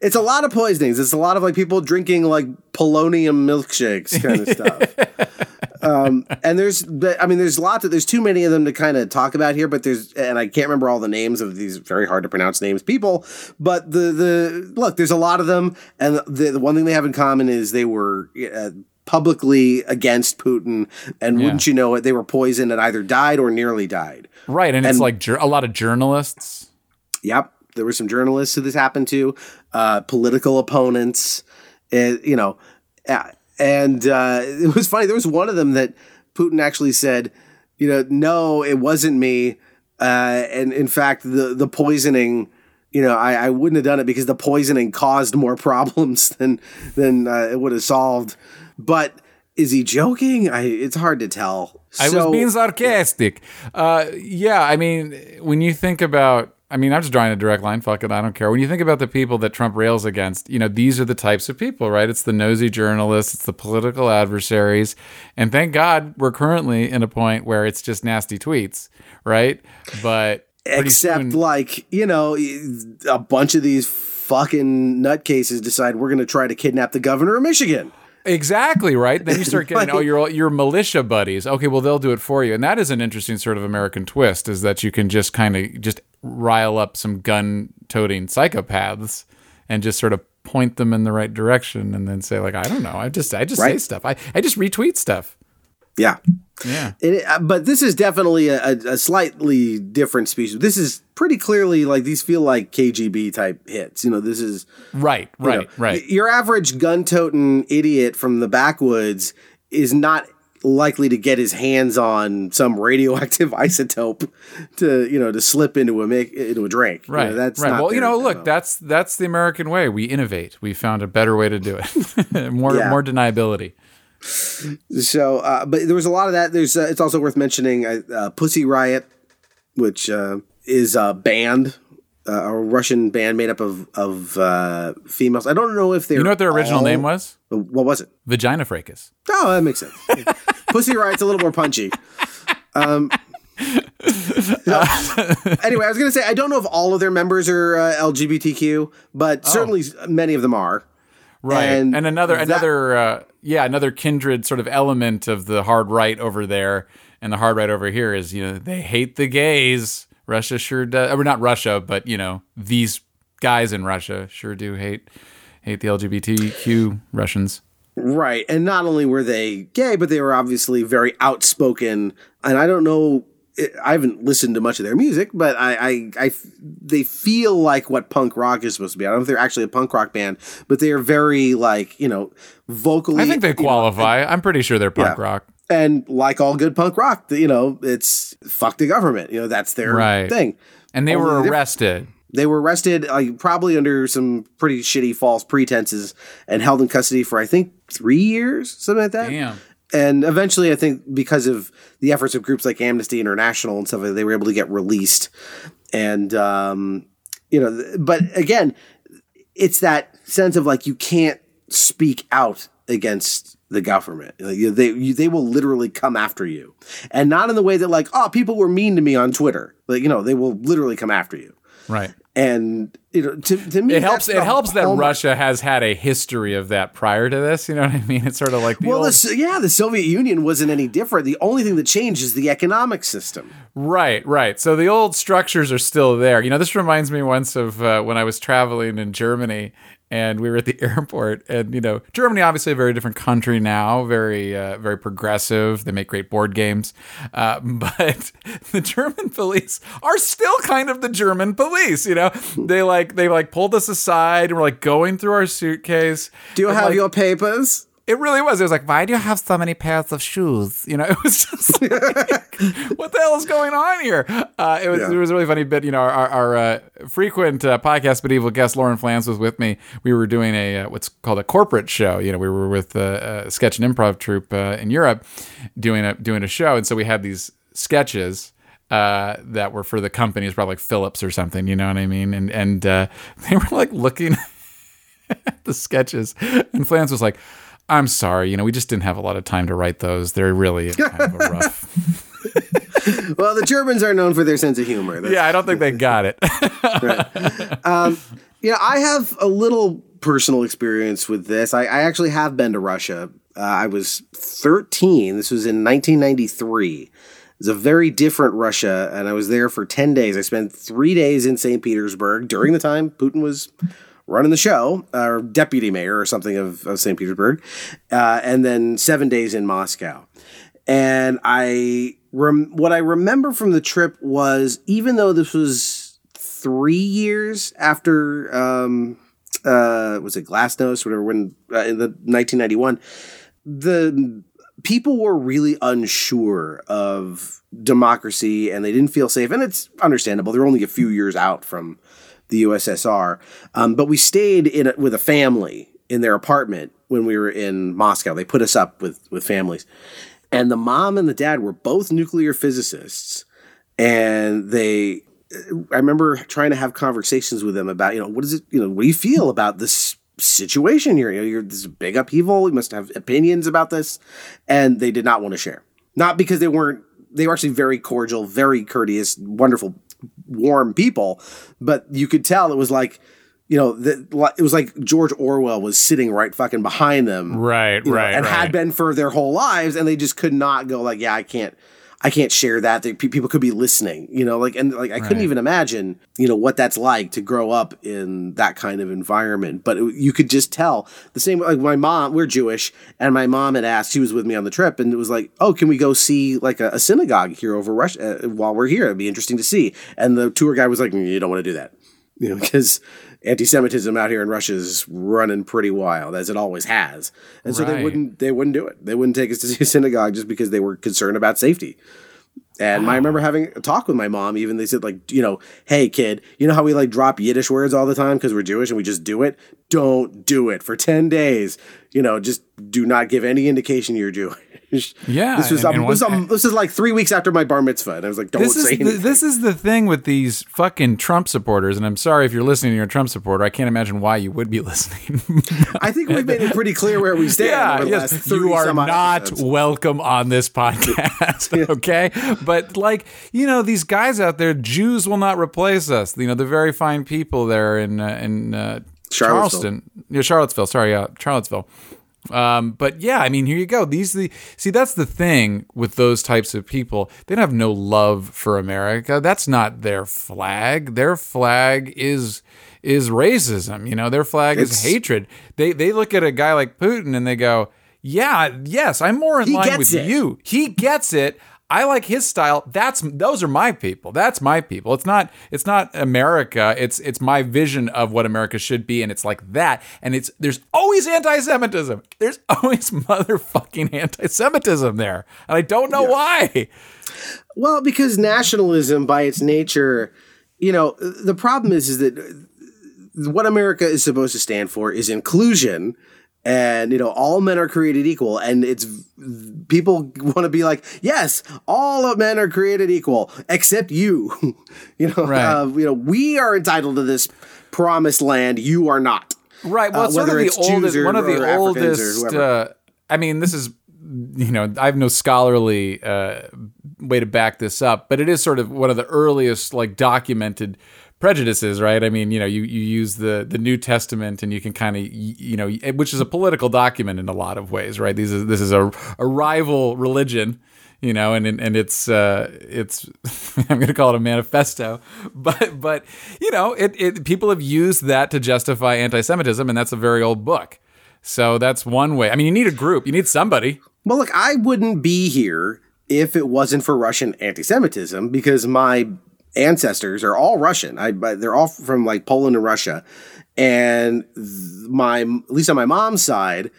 it's a lot of poisonings. It's a lot of like people drinking like polonium milkshakes kind of stuff. um, and there's, but, I mean, there's lots of, there's too many of them to kind of talk about here, but there's, and I can't remember all the names of these very hard to pronounce names people, but the, the, look, there's a lot of them. And the, the one thing they have in common is they were, uh, publicly against Putin, and wouldn't you know it, they were poisoned and either died or nearly died. right, and it's like a lot of journalists. Yep. There were some journalists who this happened to, uh, political opponents, uh, you know, uh, and uh, it was funny. There was one of them that Putin actually said, you know, no, it wasn't me. Uh, and in fact, the, the poisoning, you know, I, I wouldn't have done it because the poisoning caused more problems than, than uh, it would have solved. But is he joking? I, it's hard to tell. I So- was being sarcastic. Uh, yeah, I mean, when you think about, I mean, I'm just drawing a direct line. Fuck it, I don't care. When you think about the people that Trump rails against, you know, these are the types of people, right? It's the nosy journalists, it's the political adversaries, and thank God we're currently in a point where it's just nasty tweets, right? But except soon- like you know a bunch of these fucking nutcases decide we're going to try to kidnap the governor of michigan Exactly right. Then you start getting oh your your militia buddies. Okay, well they'll do it for you, and that is an interesting sort of American twist. Is that you can just kind of just rile up some gun toting psychopaths and just sort of point them in the right direction, and then say like I don't know, I just I just say stuff. I I just retweet stuff. Yeah Yeah. It, uh, but this is definitely a, a, slightly different species this is pretty clearly like these feel like kgb type hits you know this is Right. you Right. know, right. your average gun-toting idiot from the backwoods is not likely to get his hands on some radioactive isotope to you know to slip into a make into a drink You know, Right. that's right. Well, you know, look, that's that's the American way. We innovate. We found a better way to do it. more Yeah. more deniability. So, uh, but there was a lot of that. There's. Uh, it's also worth mentioning uh, uh, Pussy Riot, which uh, is a band, uh, a Russian band made up of of uh, females. I don't know if they're. You know what their original all- name was? What was it? Vagina fracas. Oh, that makes sense. Pussy Riot's a little more punchy. Um, anyway, I was going to say I don't know if all of their members are uh, LGBTQ, but certainly many of them are. Right And and, another that- another uh, yeah another kindred sort of element of the hard right over there and the hard right over here is you know they hate the gays russia sure does or not russia but you know these guys in russia sure do hate hate the lgbtq russians Right. And not only were they gay, but they were obviously very outspoken. And I don't know, I haven't listened to much of their music, but I, I, I they feel like what punk rock is supposed to be. I don't know if they're actually a punk rock band, but they are very like, you know, vocally. i think they you know, qualify i'm pretty sure they're punk Yeah. rock and like all good punk rock, you know, it's fuck the government. You know, that's their Right. thing. and they Only were arrested They were arrested, uh, probably under some pretty shitty false pretenses, and held in custody for I think three years, something like that. damn And eventually, I think because of the efforts of groups like Amnesty International and stuff, they were able to get released. And um, you know, but again, it's that sense of like you can't speak out against the government. Like, they you, they will literally come after you, and not in the way that like oh people were mean to me on Twitter. Like you know they will literally come after you. right And you know to, to me it helps it helps that russia has had a history of that prior to this you know what i mean it's sort of like the Well, old- the, yeah, the Soviet Union wasn't any different. The only thing that changed is the economic system. Right, right. So the old structures are still there. You know, this reminds me once of uh, when I was traveling in Germany, and we were at the airport. And you know germany obviously a very different country now very uh, very progressive. They make great board games. Uh, but the german police are still kind of the german police you know? They like they like pulled us aside and we're like going through our suitcase Do you and, have like, your papers? It really was. It was like, why do you have so many pairs of shoes? You know, it was just like, what the hell is going on here? Uh, it was Yeah. it was a really funny bit. You know, our, our uh, frequent uh, podcast medieval guest Lauren Flans was with me. We were doing a uh, what's called a corporate show. You know, we were with uh, a sketch and improv troupe uh, in Europe doing a doing a show, and so we had these sketches uh, that were for the companies, probably like Philips or something. You know what I mean? And and uh, they were like looking at the sketches, and Flans was like. I'm sorry, you know, we just didn't have a lot of time to write those. They're really kind of a rough. Well, the Germans are known for their sense of humor. That's- yeah, I don't think they got it. Yeah, I have a little personal experience with this. I, I actually have been to Russia. Uh, I was 13. This was in 1993. It was a very different Russia, and I was there for 10 days. I spent three days in St. Petersburg during the time Putin was running the show, or deputy mayor or something of, of St. Petersburg, uh, and then seven days in Moscow. And I rem- what I remember from the trip was even though this was three years after um, uh, was it Glasnost, whatever, when uh, in the 1991, the people were really unsure of democracy and they didn't feel safe, and it's understandable. They're only a few years out from the USSR, um, but we stayed in a, with a family in their apartment when we were in Moscow. They put us up with with families, and the mom and the dad were both nuclear physicists, and they I remember trying to have conversations with them about, you know, what is it, you know, what do you feel about this situation here? You know, you're this big upheaval. You must have opinions about this. And they did not want to share. Not because they weren't, they were actually very cordial, very courteous, wonderful, warm people. But you could tell it was like, you know, the, it was like George Orwell was sitting right fucking behind them. Right, you know, right, And right. had been for their whole lives. And they just could not go like, yeah, I can't. I can't share that. People could be listening, you know, like, and like, I couldn't even imagine, you know, what that's like to grow up in that kind of environment. But it, you could just tell the same, like my mom, we're Jewish, and my mom had asked, she was with me on the trip, and it was like, oh, can we go see like a, a synagogue here over Russia uh, while we're here? It'd be interesting to see. And the tour guide was like, "Mm, you don't want to do that, you know, because anti-Semitism out here in Russia is running pretty wild, as it always has. And so they wouldn't, they wouldn't do it. They wouldn't take us to see a synagogue just because they were concerned about safety. And I remember having a talk with my mom. Even they said like, you know, hey kid, you know how we like drop Yiddish words all the time because we're Jewish and we just do it. Don't do it for ten days. You know, just do not give any indication you're Jewish. Yeah, this was and- um, and this, one- um, this is like three weeks after my bar mitzvah, and I was like, don't this say is the, this is the thing with these fucking Trump supporters, and I'm sorry if you're listening you're a Trump supporter. I can't imagine why you would be listening. I think we've made it pretty clear where we stand. yeah, over the yes, last you are not episodes. welcome on this podcast. okay, but like you know, these guys out there, Jews will not replace us. You know, they're very fine people there in uh, in uh, Charlottesville. Charleston, yeah, Charlottesville. Sorry, uh, Charlottesville. Um, but yeah, I mean, here you go. These the see that's the thing with those types of people. They don't have no love for America. That's not their flag. Their flag is is racism. You know, their flag It's- is hatred. They they look at a guy like Putin and they go, "Yeah, yes, I'm more in line with it." you. He gets it." I like his style. That's those are my people. That's my people. It's not it's not America. It's it's my vision of what America should be, and it's like that. And it's there's always anti-Semitism. There's always motherfucking anti-Semitism there, and I don't know why. Well, because nationalism, by its nature, you know, the problem is is that what America is supposed to stand for is inclusion, and you know, all men are created equal, and it's people want to be like, yes, all of men are created equal except you. you know, Right. uh, you know, we are entitled to this promised land. You are not. Right. Well, Uh, sort of the oldest, or- one of the oldest. Uh, I mean, this is, you know, I have no scholarly uh, way to back this up, but it is sort of one of the earliest, like, documented prejudices, right? I mean, you know, you, you use the the New Testament, and you can kind of, you know, which is a political document in a lot of ways, right? These is this is a a rival religion. you know, and and it's uh, it's I'm going to call it a manifesto, but but you know, it, it people have used that to justify anti-Semitism, and that's a very old book. So that's one way. I mean, you need a group, you need somebody. Well, look, I wouldn't be here if it wasn't for Russian anti-Semitism because my ancestors are all Russian. I but they're all from like Poland and Russia, and my at least on my mom's side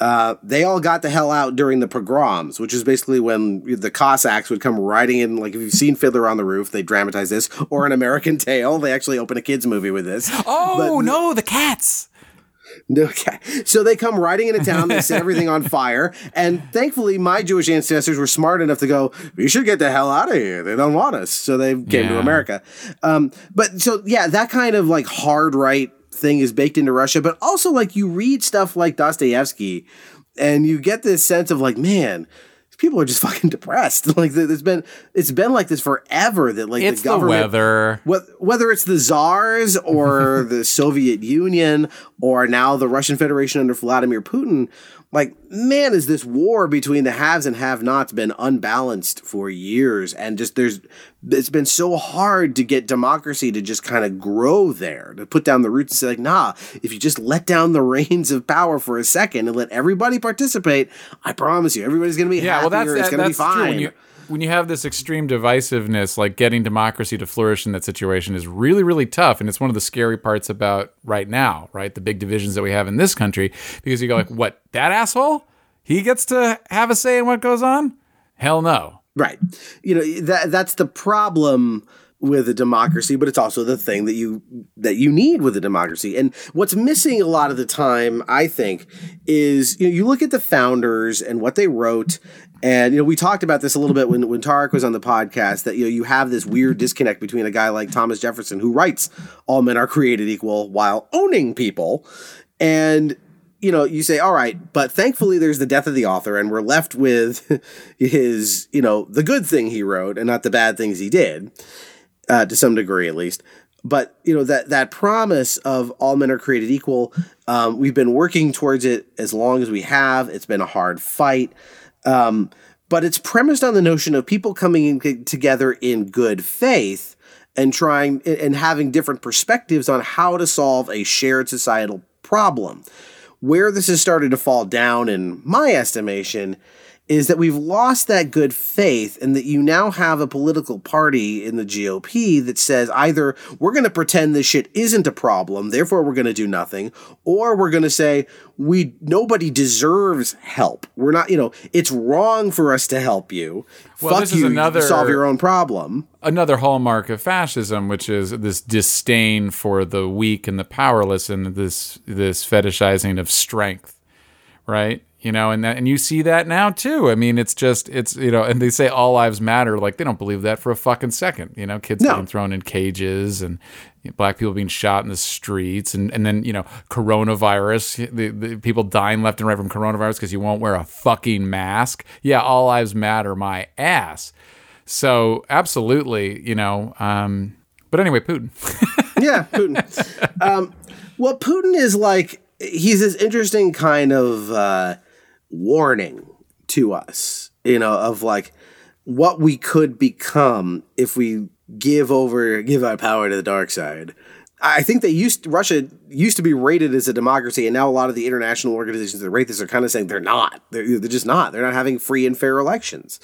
uh, they all got the hell out during the pogroms, which is basically when the Cossacks would come riding in. Like if you've seen Fiddler on the Roof, they dramatize this, or an American Tale, they actually open a kids movie with this. Oh but, no, the cats. Okay. So they come riding into town, they set everything on fire, and thankfully my Jewish ancestors were smart enough to go, we should get the hell out of here. They don't want us. So they came yeah. to America. Um, but so yeah, that kind of like hard right thing is baked into Russia, but also like you read stuff like Dostoevsky and you get this sense of like, man, people are just fucking depressed. Like there's been it's been like this forever that like it's the government the weather. whether it's the czars or the Soviet Union or now the Russian Federation under Vladimir Putin, like man is this war between the haves and have nots been unbalanced for years? And just there's it's been so hard to get democracy to just kind of grow there to put down the roots and say like nah if you just let down the reins of power for a second and let everybody participate i promise you everybody's gonna be yeah happier, well that's it's gonna be fine when you have this extreme divisiveness, like getting democracy to flourish in that situation is really, really tough. And it's one of the scary parts about right now, right? The big divisions that we have in this country, because you go like, what, that asshole? He gets to have a say in what goes on? Hell no. Right. You know, that that's the problem with a democracy, but it's also the thing that you that you need with a democracy. And what's missing a lot of the time, I think, is you know, you look at the founders and what they wrote and you know, we talked about this a little bit when when Tarek was on the podcast that you know you have this weird disconnect between a guy like Thomas Jefferson who writes all men are created equal while owning people, and you know you say all right, but thankfully there's the death of the author, and we're left with his you know the good thing he wrote and not the bad things he did, uh, to some degree at least. But you know that that promise of all men are created equal, um, we've been working towards it as long as we have. It's been a hard fight. Um, but it's premised on the notion of people coming in together in good faith and trying and having different perspectives on how to solve a shared societal problem. Where this has started to fall down, in my estimation, is that we've lost that good faith and that you now have a political party in the GOP that says either we're going to pretend this shit isn't a problem, therefore we're going to do nothing, or we're going to say we nobody deserves help. We're not, you know, it's wrong for us to help you. Well, Fuck this you, is another, solve your own problem. Another hallmark of fascism, which is this disdain for the weak and the powerless and this this fetishizing of strength, right? You know and that and you see that now too. I mean it's just it's you know and they say all lives matter. Like they don't believe that for a fucking second you know kids no. getting thrown in cages and you know, black people being shot in the streets and and then you know coronavirus the, the people dying left and right from coronavirus because you won't wear a fucking mask. Yeah all lives matter my ass. So absolutely you know um but anyway putin. Yeah putin. Um well putin is like he's this interesting kind of uh warning to us, you know, of like what we could become if we give over, give our power to the dark side. I think they used Russia used to be rated as a democracy, and now a lot of the international organizations that rate this are kind of saying they're not. They're, they're just not. They're not having free and fair elections,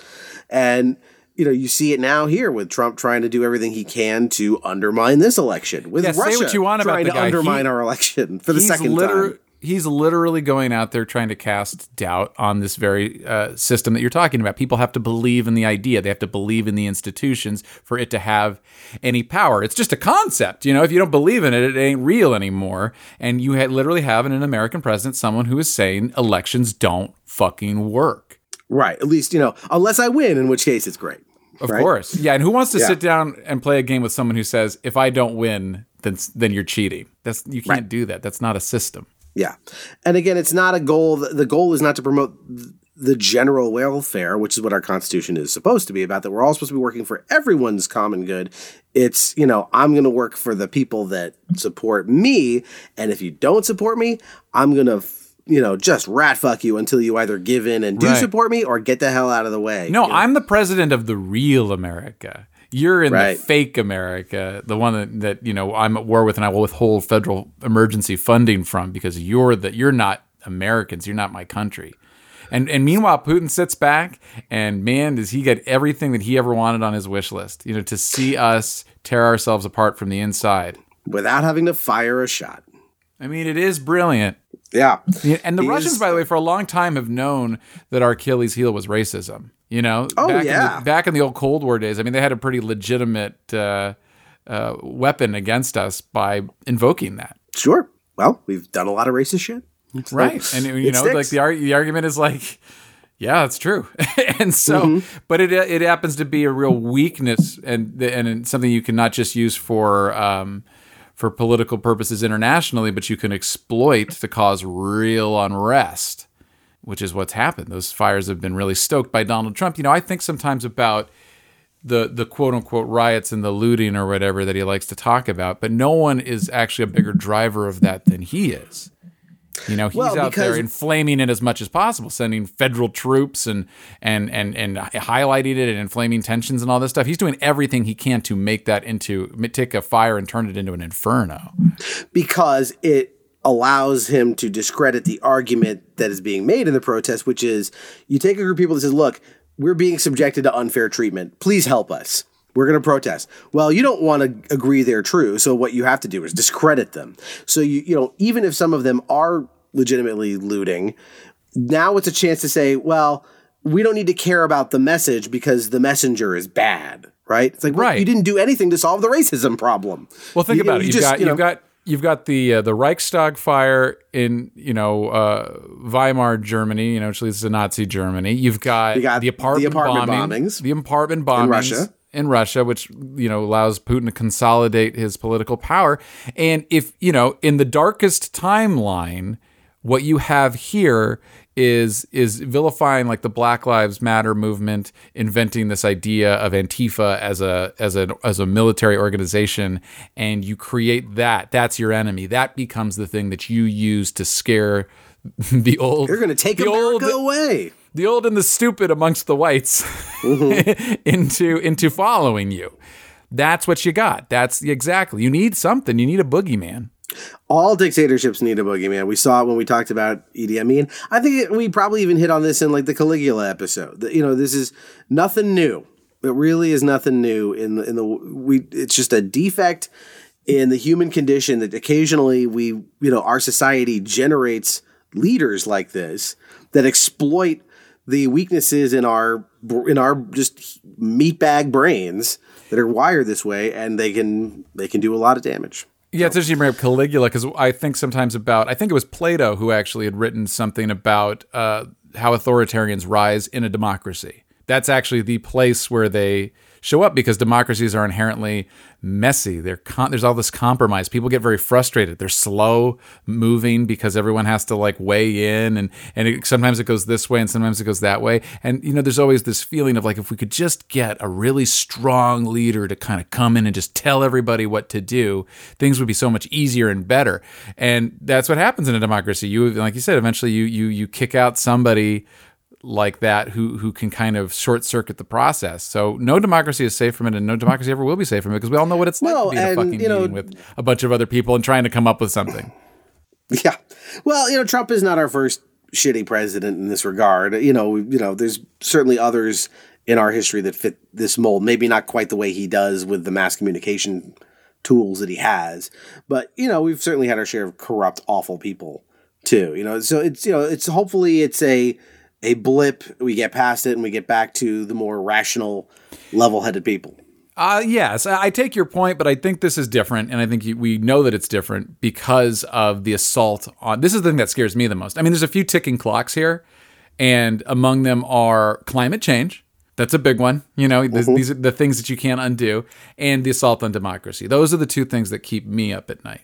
and you know you see it now here with Trump trying to do everything he can to undermine this election. With yeah, Russia say what you want about trying to guy. undermine he, our election for the second liter- time he's literally going out there trying to cast doubt on this very uh, system that you're talking about. People have to believe in the idea, they have to believe in the institutions for it to have any power. It's just a concept, you know. If you don't believe in it, it ain't real anymore. And you had literally have in an American president, someone who is saying elections don't fucking work. Right. At least you know, unless I win, in which case it's great. Of right? course, yeah. And who wants to yeah. sit down and play a game with someone who says, "If I don't win, then then you're cheating"? That's you can't right. do that. That's not a system. Yeah. And again, it's not a goal. The goal is not to promote the general welfare, which is what our Constitution is supposed to be about, that we're all supposed to be working for everyone's common good. It's, you know, I'm going to work for the people that support me. And if you don't support me, I'm going to f- you know, just rat fuck you until you either give in and do Right. support me or get the hell out of the way. No, you know? I'm the president of the real America. You're in Right. the fake America, the one that, that you know I'm at war with, and I will withhold federal emergency funding from because you're the you're not Americans. You're not my country. And and meanwhile, Putin sits back, and man, does he get everything that he ever wanted on his wish list? You know, to see us tear ourselves apart from the inside. without having to fire a shot. I mean, it is brilliant. Yeah. Yeah, and the He Russians, is- by the way, for a long time have known that our Achilles heel was racism. You know, Oh, back yeah. in the, back in the old Cold War days. I mean, they had a pretty legitimate uh, uh, weapon against us by invoking that, Sure. Well, we've done a lot of racist shit. So right? And you know, sticks. like the ar- the argument is like, yeah, that's true. and so, Mm-hmm. but it it happens to be a real weakness, and and something you can not just use for. Um, for political purposes internationally, but you can exploit to cause real unrest. Which is what's happened. Those fires have been really stoked by Donald Trump. You know, I think sometimes about the the quote unquote riots and the looting or whatever that he likes to talk about, but no one is actually a bigger driver of that than he is. You know, he's Well, out there inflaming it as much as possible, sending federal troops and and and and highlighting it and inflaming tensions and all this stuff. He's doing everything he can to make that into take a fire and turn it into an inferno. because it allows him to discredit the argument that is being made in the protest, which is you take a group of people that says, look, we're being subjected to unfair treatment. Please help us. We're going to protest. Well, you don't want to agree they're true. So what you have to do is discredit them. So you, you know, even if some of them are legitimately looting, now it's a chance to say, well, we don't need to care about the message because the messenger is bad, right? It's like, well, Right. you didn't do anything to solve the racism problem. Well, think You- about you it. You've just, got you know- you've got you've got the uh, the Reichstag fire in you know uh, Weimar Germany, you know, which leads to Nazi Germany. You've got, got the apartment, the apartment bombing, bombings. the apartment bombings Russia. in Russia, which you know allows Putin to consolidate his political power. And if you know, in the darkest timeline, what you have here is is vilifying like the Black Lives Matter movement, inventing this idea of Antifa as a as a as a military organization, and you create that. That's your enemy. That becomes the thing that you use to scare the old. You're going to take the America old, away. the old and the stupid amongst the whites mm-hmm. into into following you. That's what you got. That's exactly. You need something. You need a boogeyman. All dictatorships need a boogeyman. We saw it when we talked about Idi Amin. I think we probably even hit on this in like the Caligula episode. You know, this is nothing new. It really is nothing new in the, in the we. It's just a defect in the human condition that occasionally we, you know, our society generates leaders like this that exploit the weaknesses in our in our just meatbag brains that are wired this way, and they can they can do a lot of damage. Yeah, it's interesting you bring up Caligula because I think sometimes about I think it was Plato who actually had written something about uh, how authoritarians rise in a democracy. That's actually the place where they show up because democracies are inherently messy. Con- there's all this compromise. People get very frustrated. They're slow moving because everyone has to like weigh in and and it, sometimes it goes this way and sometimes it goes that way. And you know, there's always this feeling of like if we could just get a really strong leader to kind of come in and just tell everybody what to do, things would be so much easier and better. And that's what happens in a democracy. You like you said, eventually you you you kick out somebody like that who who can kind of short circuit the process. So no democracy is safe from it, and no democracy ever will be safe from it because we all know what it's like No, to be in a fucking you know- meeting with a bunch of other people and trying to come up with something. Yeah. Well, you know, Trump is not our first shitty president in this regard. You know, you know, there's certainly others in our history that fit this mold. Maybe not quite the way he does with the mass communication tools that he has, but you know, we've certainly had our share of corrupt, awful people too. You know, so it's you know, it's hopefully it's a a blip. We get past it and we get back to the more rational, level-headed people. Uh, yes, I take your point, but I think this is different, and I think we know that it's different because of the assault on. This is the thing that scares me the most. I mean, there's a few ticking clocks here, and among them are climate change. That's a big one. You know, this, these are the things that you can't undo, and the assault on democracy. Those are the two things that keep me up at night.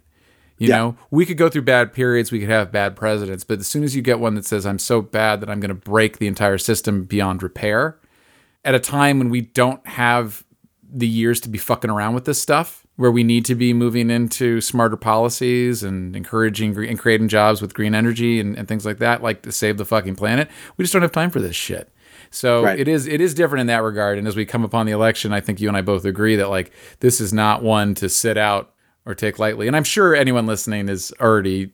You Yeah. know, we could go through bad periods, we could have bad presidents, but as soon as you get one that says, I'm so bad that I'm going to break the entire system beyond repair, at a time when we don't have the years to be fucking around with this stuff, where we need to be moving into smarter policies and encouraging and creating jobs with green energy and, and things like that, like to save the fucking planet. We just don't have time for this shit. So Right. it is it is different in that regard. And as we come upon the election, I think you and I both agree that like this is not one to sit out or take lightly. And I'm sure anyone listening has already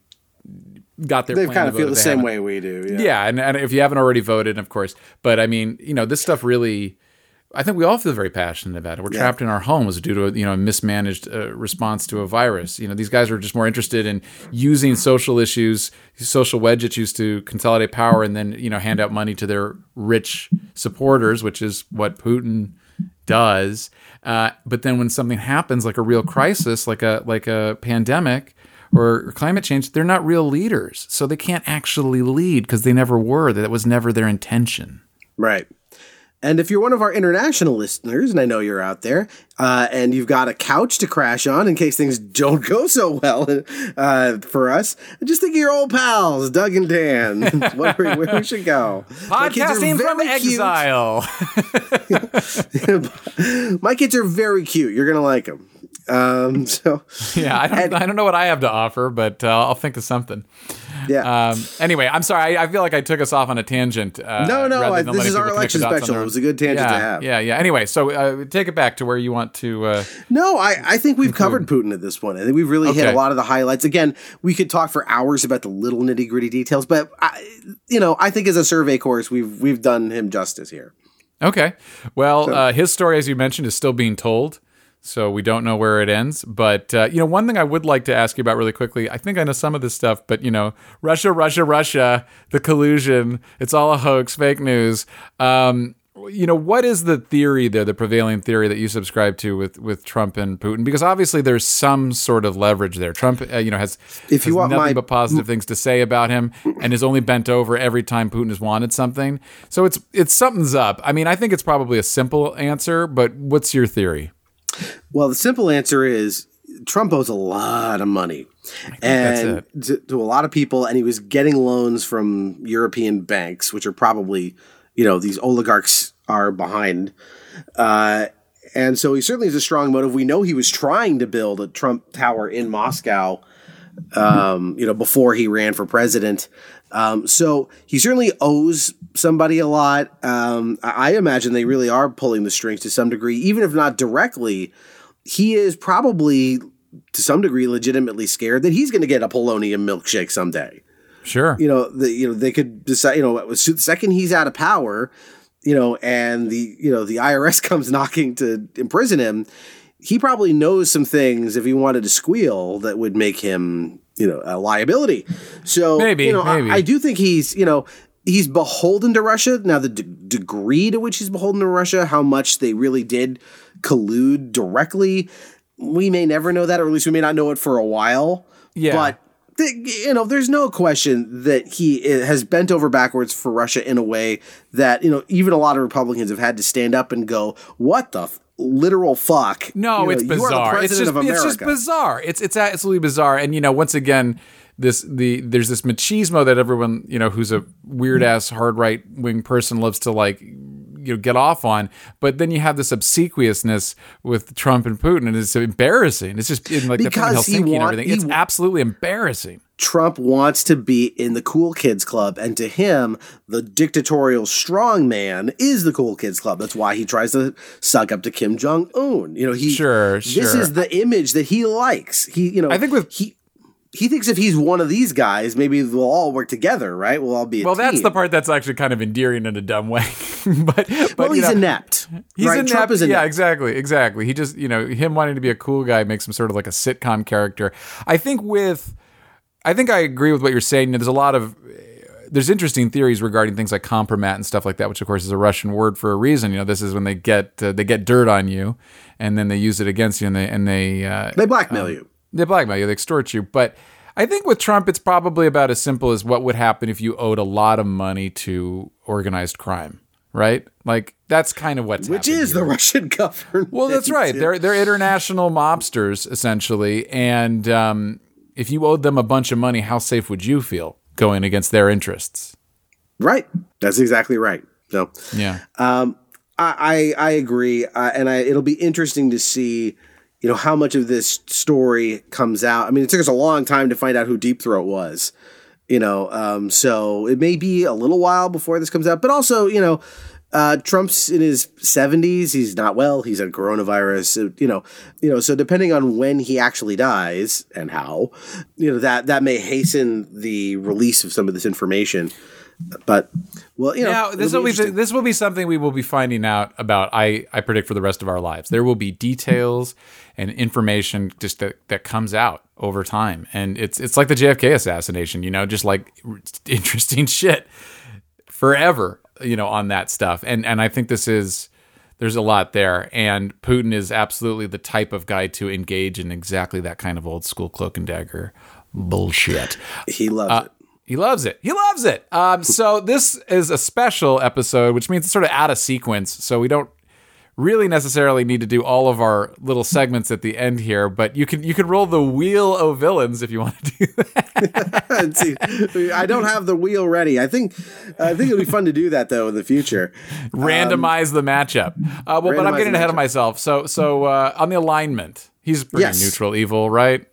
got their They kind of feel the same haven't. way we do. Yeah. Yeah, and, and if you haven't already voted, of course. But I mean, you know, this stuff really. I think we all feel very passionate about it. We're trapped in our homes due to you know a mismanaged uh, response to a virus. You know, these guys are just more interested in using social issues, social wedge issues to consolidate power, and then you know hand out money to their rich supporters, which is what Putin does. Uh, but then when something happens, like a real crisis, like a like a pandemic or climate change, they're not real leaders, so they can't actually lead because they never were. That was never their intention. Right. And if you're one of our international listeners, and I know you're out there, uh, and you've got a couch to crash on in case things don't go so well uh, for us, just think of your old pals, Doug and Dan, where, where we should go. My kids are Podcasting from exile. My kids are very cute. You're gonna like them. Um, so yeah, I don't, I don't know what I have to offer, but uh, I'll think of something. Yeah. Um, anyway, I'm sorry. I, I feel like I took us off on a tangent. Uh, No, no, I- this is our election the dots on special. their It was a good tangent yeah, to have. Yeah, yeah. Anyway, so uh, take it back to where you want to. Uh, No, I, I think we've covered Putin at this point. I think we've really hit a lot of the highlights. Again, we could talk for hours about the little nitty gritty details, but I, you know, I think as a survey course, we've we've done him justice here. Okay. Well, uh, his story, as you mentioned, is still being told. So we don't know where it ends. But, uh, you know, one thing I would like to ask you about really quickly I think I know some of this stuff, but, you know, Russia, Russia, Russia, the collusion, it's all a hoax, fake news. Um, you know, what is the theory there, the prevailing theory that you subscribe to with, with Trump and Putin? Because obviously there's some sort of leverage there. Trump, uh, you know, has, If you want nothing my- but positive things to say about him and is only bent over every time Putin has wanted something. So it's it's something's up. I mean, I think it's probably a simple answer, but what's your theory? Well, the simple answer is Trump owes a lot of money, and to, to a lot of people, and he was getting loans from European banks, which are probably, you know, these oligarchs are behind. Uh, and so he certainly has a strong motive. We know he was trying to build a Trump Tower in Moscow, um, you know, before he ran for president. Um, so he certainly owes somebody a lot. Um, I, imagine they really are pulling the strings to some degree, even if not directly. He is probably to some degree legitimately scared that he's going to get a polonium milkshake someday Sure. you know, the you know they could decide. You know, the second he's out of power, you know, and the you know the IRS comes knocking to imprison him, he probably knows some things if he wanted to squeal that would make him you know a liability. So Maybe, you know, I- maybe. I, do think he's you know. He's beholden to Russia. Now, the de- degree to which he's beholden to Russia, how much they really did collude directly, we may never know that, or at least we may not know it for a while. Yeah. But th- you know, there's no question that he has bent over backwards for Russia in a way that you know even a lot of Republicans have had to stand up and go, "What the f- literal fuck?" No, You know, it's you are the bizarre. It's just it's just bizarre. It's it's absolutely bizarre. And you know, once again, this the there's this machismo that everyone you know who's a weird ass hard right wing person loves to like you know get off on. But then you have this obsequiousness with Trump and Putin, and it's embarrassing. It's just in like the Because thing he in Helsinki and everything. It's absolutely embarrassing. Trump wants to be in the cool kids club, and to him, the dictatorial strong man is the cool kids club. That's why he tries to suck up to Kim Jong Un. You know, he Sure, This is the image that he likes. He, you know, I think with- he. He thinks if he's one of these guys, maybe we'll all work together, right? We'll all be. A Well, that's the part that's actually kind of endearing in a dumb way. but but Well, he's know, inept. He's right? inept. Trump is yeah, exactly, exactly. He just, you know, him wanting to be a cool guy makes him sort of like a sitcom character. I think with, I think I agree with what you're saying. There's a lot of, there's interesting theories regarding things like compromat and stuff like that, which of course is a Russian word for a reason. You know, this is when they get uh, they get dirt on you, and then they use it against you, and they and they uh, They blackmail you. They blackmail you, they extort you. But I think with Trump, it's probably about as simple as what would happen if you owed a lot of money to organized crime, right? Like that's kind of what's Which is here. the Russian government. Well, that's right. They're they're international mobsters essentially, and um, if you owed them a bunch of money, how safe would you feel going against their interests? right. That's exactly right. So Yeah. I I, I agree, uh, and I, it'll be interesting to see, you know, how much of this story comes out. I mean, it took us a long time to find out who Deep Throat was, you know, um, so it may be a little while before this comes out, but also, you know, uh, Trump's in his 70s. He's not well. He's had coronavirus. So, you know, you know. So depending on when he actually dies and how, you know, that that may hasten the release of some of this information. But well, you know, Now, this will be this will be something we will be finding out about. I I predict for the rest of our lives. There will be details and information just that that comes out over time, and it's it's like the JFK assassination. You know, just like interesting shit forever. You know, on that stuff, and and I think this is. There's a lot there, and Putin is absolutely the type of guy to engage in exactly that kind of old school cloak and dagger bullshit. he loves Uh, it. He loves it. He loves it. Um, so this is a special episode, which means it's sort of out of sequence. So we don't really necessarily need to do all of our little segments at the end here, but you can you can roll the wheel of villains if you want to do that. See. I don't have the wheel ready. I think I think it'll be fun to do that though in the future. Randomize the matchup. Uh, well, but I'm getting ahead of myself. So so uh, on the alignment, he's pretty Yes. neutral evil, right?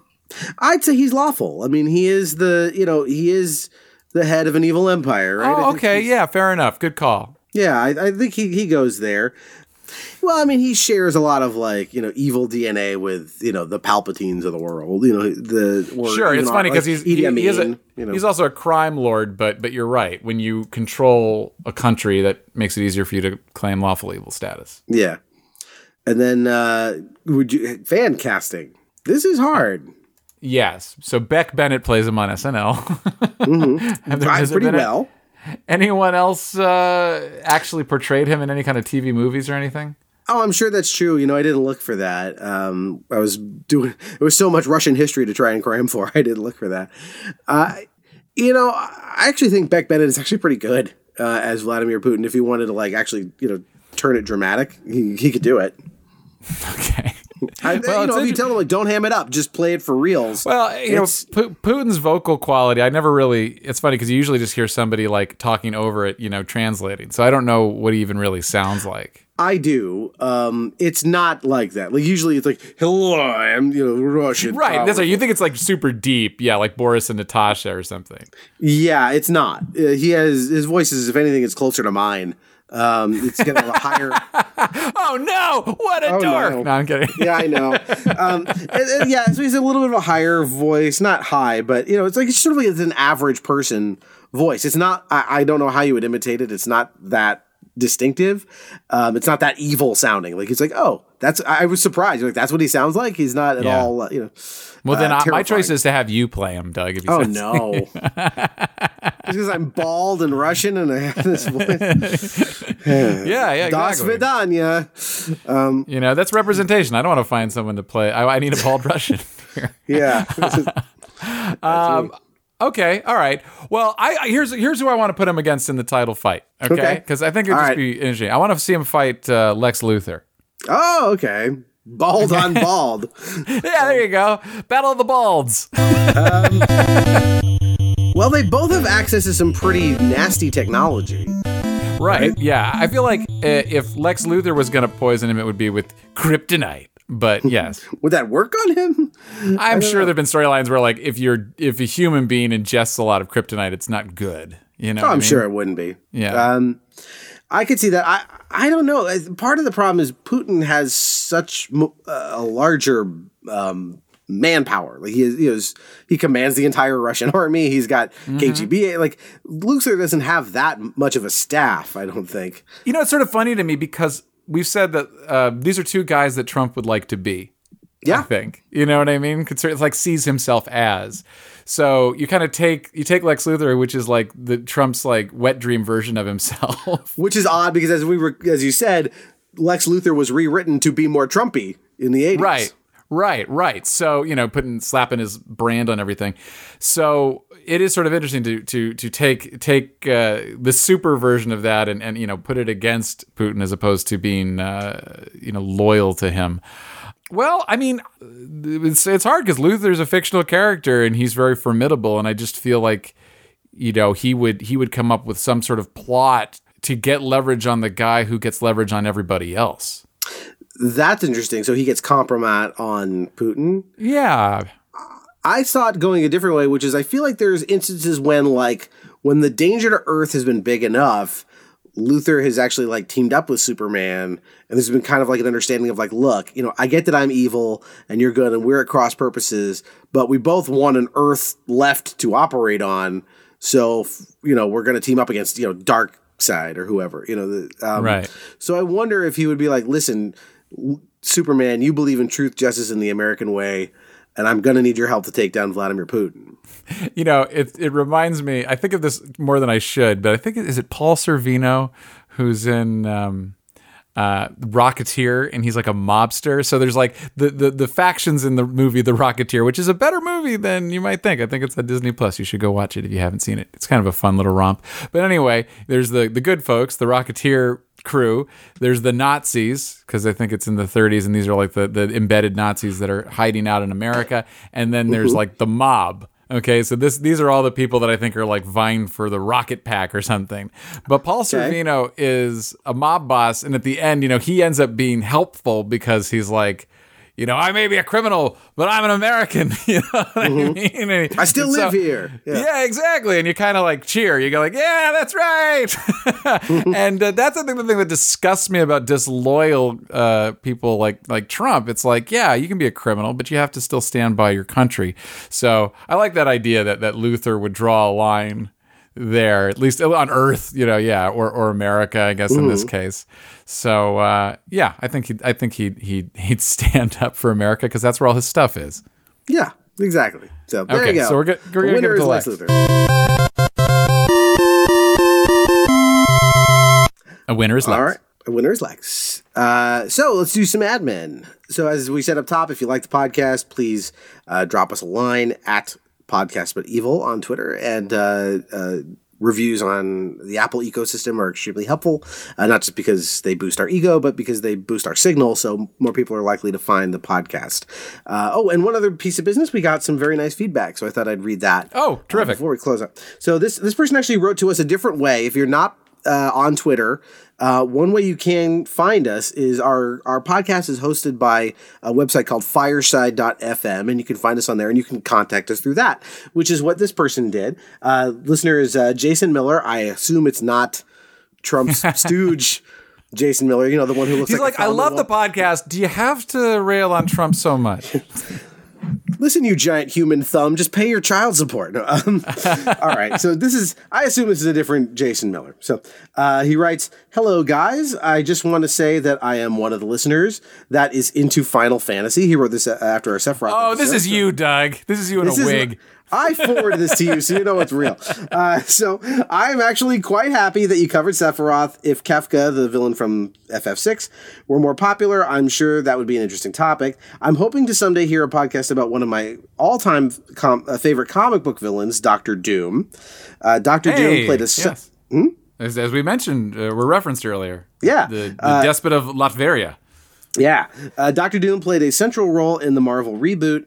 I'd say he's lawful. I mean, he is the you know he is the head of an evil empire, right? Oh, okay, yeah, fair enough. Good call. Yeah, I, I think he, he goes there. Well, I mean, he shares a lot of like you know evil DNA with you know the Palpatines of the world. You know the Sure, it's funny because like he's he, he is a, you know. he's also a crime lord, but but you're right. When you control a country, that makes it easier for you to claim lawful evil status. yeah. And then uh would you fan casting? This is hard. Yes. So Beck Bennett plays him on SNL. Have there- Right, pretty been well. anyone else uh, actually portrayed him in any kind of TV movies or anything? Oh, I'm sure that's true. You know, I didn't look for that. Um, I was doing. There was so much Russian history to try and cram for. I didn't look for that. Uh, you know, I actually think Beck Bennett is actually pretty good uh, as Vladimir Putin. If he wanted to, like, actually, you know, turn it dramatic, he, he could do it. Okay. I, Well, you know, if you tell them like, don't ham it up, just play it for reals. Well, you know, Pu- Putin's vocal quality, I never really. It's funny because you usually just hear somebody like talking over it, you know, translating. So I don't know what he even really sounds like. I do. Um, it's not like that. Like usually, it's like, "Hello, I'm you know Russian." Right. That's right. You think it's like super deep. Yeah, like Boris and Natasha or something. Yeah, it's not. Uh, he has his voice is, if anything, it's closer to mine. Um, it's got a higher. Oh no! What a Oh, dork! no. No. I'm kidding. Yeah, I know. Um, and- and yeah, so he's a little bit of a higher voice, not high, but you know, it's like it's sort of like it's an average person voice. It's not. I, I don't know how you would imitate it. It's not that distinctive. Um, it's not that evil sounding. Like it's like, oh, that's. I was surprised. Like that's what he sounds like. He's not at Yeah. all. Uh, you know. Well, then uh, uh, my choice is to have you play him, Doug. If you Oh no! Because I'm bald and Russian and I have this voice. Yeah, yeah, Das exactly. vidanya. You know, that's representation. I don't want to find someone to play. I, I need a bald Russian. Yeah. Okay, all right. Well, I I- here's here's who I want to put him against in the title fight. Okay, Okay. because I think it'd All just right. be interesting. I want to see him fight uh, Lex Luthor. oh, okay. Bald on bald. Yeah, there you go. Battle of the Balds. Well, they both have access to some pretty nasty technology. Right. Yeah, I feel like uh, if Lex Luthor was going to poison him, it would be with kryptonite. But yes, Would that work on him? I'm sure there've been storylines where like if you're if a human being ingests a lot of kryptonite, it's not good. You know, Oh, what I I'm mean? sure it wouldn't be. Yeah. Um, I could see that. I I don't know. Part of the problem is Putin has such a larger um, manpower. Like he is, he is, he commands the entire Russian army. He's got Mm-hmm. KGB. Like Luthor doesn't have that much of a staff. I don't think. You know, it's sort of funny to me because we've said that uh, these are two guys that Trump would like to be. I Yeah. think you know what I mean. It's like sees himself as. So you kind of take you take Lex Luthor, which is like the Trump's like wet dream version of himself. Which is odd because as we were, as you said, Lex Luthor was rewritten to be more Trumpy in the 80s. Right. Right, right. So, you know, putting slapping his brand on everything. So it is sort of interesting to to to take take uh, the super version of that and, and you know put it against Putin as opposed to being uh, you know loyal to him. Well, I mean, it's it's hard because Luthor's a fictional character and he's very formidable, and I just feel like you know he would he would come up with some sort of plot to get leverage on the guy who gets leverage on everybody else. That's interesting. So he gets compromat on Putin. Yeah. I saw it going a different way, which is I feel like there's instances when like when the danger to Earth has been big enough, Luthor has actually like teamed up with Superman, and there's been kind of like an understanding of like, look, you know, I get that I'm evil and you're good, and we're at cross purposes, but we both want an Earth left to operate on, so you know we're going to team up against you know Dark Side or whoever, you know, the, um, Right. So I wonder if he would be like, listen, Superman, you believe in truth, justice, and the American way, and I'm going to need your help to take down Vladimir Putin. You know, it it reminds me. I think of this more than I should, but I think is it Paul Sorvino who's in um, uh, Rocketeer, and he's like a mobster. So there's like the, the the factions in the movie The Rocketeer, which is a better movie than you might think. I think it's on Disney Plus. You should go watch it if you haven't seen it. It's kind of a fun little romp. But anyway, there's the the good folks, the Rocketeer crew. There's the Nazis because I think it's in the 30s, and these are like the the embedded Nazis that are hiding out in America. And then there's mm-hmm. like the mob. Okay, so this these are all the people that I think are like vying for the rocket pack or something. But Paul Sorvino is a mob boss, and at the end, you know, he ends up being helpful because he's like, you know, I may be a criminal, but I'm an American. You know what I mean? And- Mm-hmm. I still live here. Yeah. Yeah. exactly. And you kind of like cheer. You go like, yeah, that's right. and uh, that's the thing, the thing that disgusts me about disloyal uh, people like like Trump. It's like, yeah, you can be a criminal, but you have to still stand by your country. So I like that idea that that Luthor would draw a line there, at least on Earth, you know, yeah, or or America, I guess in this case. So uh, yeah, I think he, I think he he he'd stand up for America because that's where all his stuff is. Yeah, exactly. So there Okay, you go. so we're go- we're gonna give winner it to is Lex. A winner is Lex. All right. The winner is Lex. Uh, so let's do some admin. So as we said up top, if you like the podcast, please uh, drop us a line at podcast but evil on Twitter and uh, uh, reviews on the Apple ecosystem are extremely helpful. Uh, not just because they boost our ego, but because they boost our signal, so more people are likely to find the podcast. Uh, oh, and one other piece of business, we got some very nice feedback, so I thought I'd read that. Oh, uh, terrific. before we close up. So this this person actually wrote to us a different way. If you're not uh, on Twitter, uh, one way you can find us is our our podcast is hosted by a website called Fireside.fm, and you can find us on there, and you can contact us through that, which is what this person did. Uh, listener is uh, Jason Miller. I assume it's not Trump's stooge. Jason Miller, you know the one who looks like He's like like, I love the podcast. Do you have to rail on Trump so much? Listen, you giant human thumb, just pay your child support. No, um, all right. So this is, I assume this is a different Jason Miller. So uh, he writes, Hello, guys. I just want to say that I am one of the listeners that is into Final Fantasy. He wrote this uh, after our Sephiroth. Oh, this is so- you, Doug. This is you in This a wig. I forwarded this to you, so you know it's real. Uh, so I'm actually quite happy that you covered Sephiroth. If Kefka, the villain from FF6, were more popular, I'm sure that would be an interesting topic. I'm hoping to someday hear a podcast about one of my all-time com- uh, favorite comic book villains, Doctor Doom. Uh, Doctor Hey, Doom played a se- yes. As, as we mentioned, uh, were referenced earlier. Yeah, The, the despot of Latveria. Yeah. Uh, Doctor Doom played a central role in the Marvel reboot,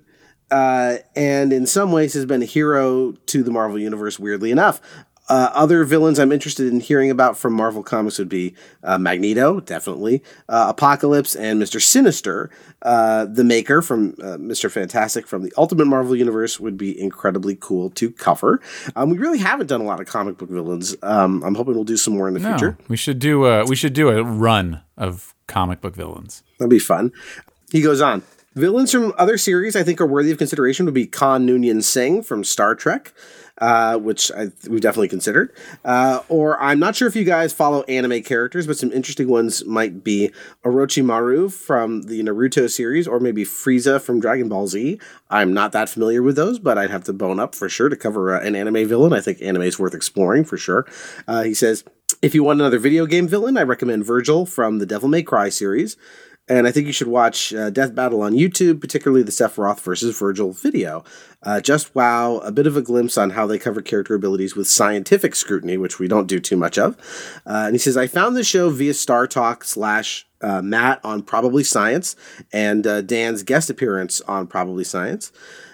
uh, and in some ways has been a hero to the Marvel Universe, weirdly enough. Uh, other villains I'm interested in hearing about from Marvel Comics would be uh, Magneto, definitely, uh, Apocalypse, and Mr. Sinister. Uh, the Maker from uh, Mr. Fantastic from the Ultimate Marvel Universe would be incredibly cool to cover. Um, we really haven't done a lot of comic book villains. Um, I'm hoping we'll do some more in the No, future. we should do a we should do a run of comic book villains. That'd be fun. He goes on. Villains from other series I think are worthy of consideration would be Khan Noonien Singh from Star Trek, uh, which I, we've definitely considered. Uh, or I'm not sure if you guys follow anime characters, but some interesting ones might be Orochimaru from the Naruto series, or maybe Frieza from Dragon Ball Z. I'm not that familiar with those, but I'd have to bone up for sure to cover uh, an anime villain. I think anime is worth exploring for sure. Uh, he says, if you want another video game villain, I recommend Vergil from the Devil May Cry series. And I think you should watch uh, Death Battle on YouTube, particularly the Sephiroth versus Vergil video. Uh, just wow, a bit of a glimpse on how they cover character abilities with scientific scrutiny, which we don't do too much of. Uh, and he says, I found the show via StarTalk slash uh, Matt on Probably Science and uh, Dan's guest appearance on Probably Science.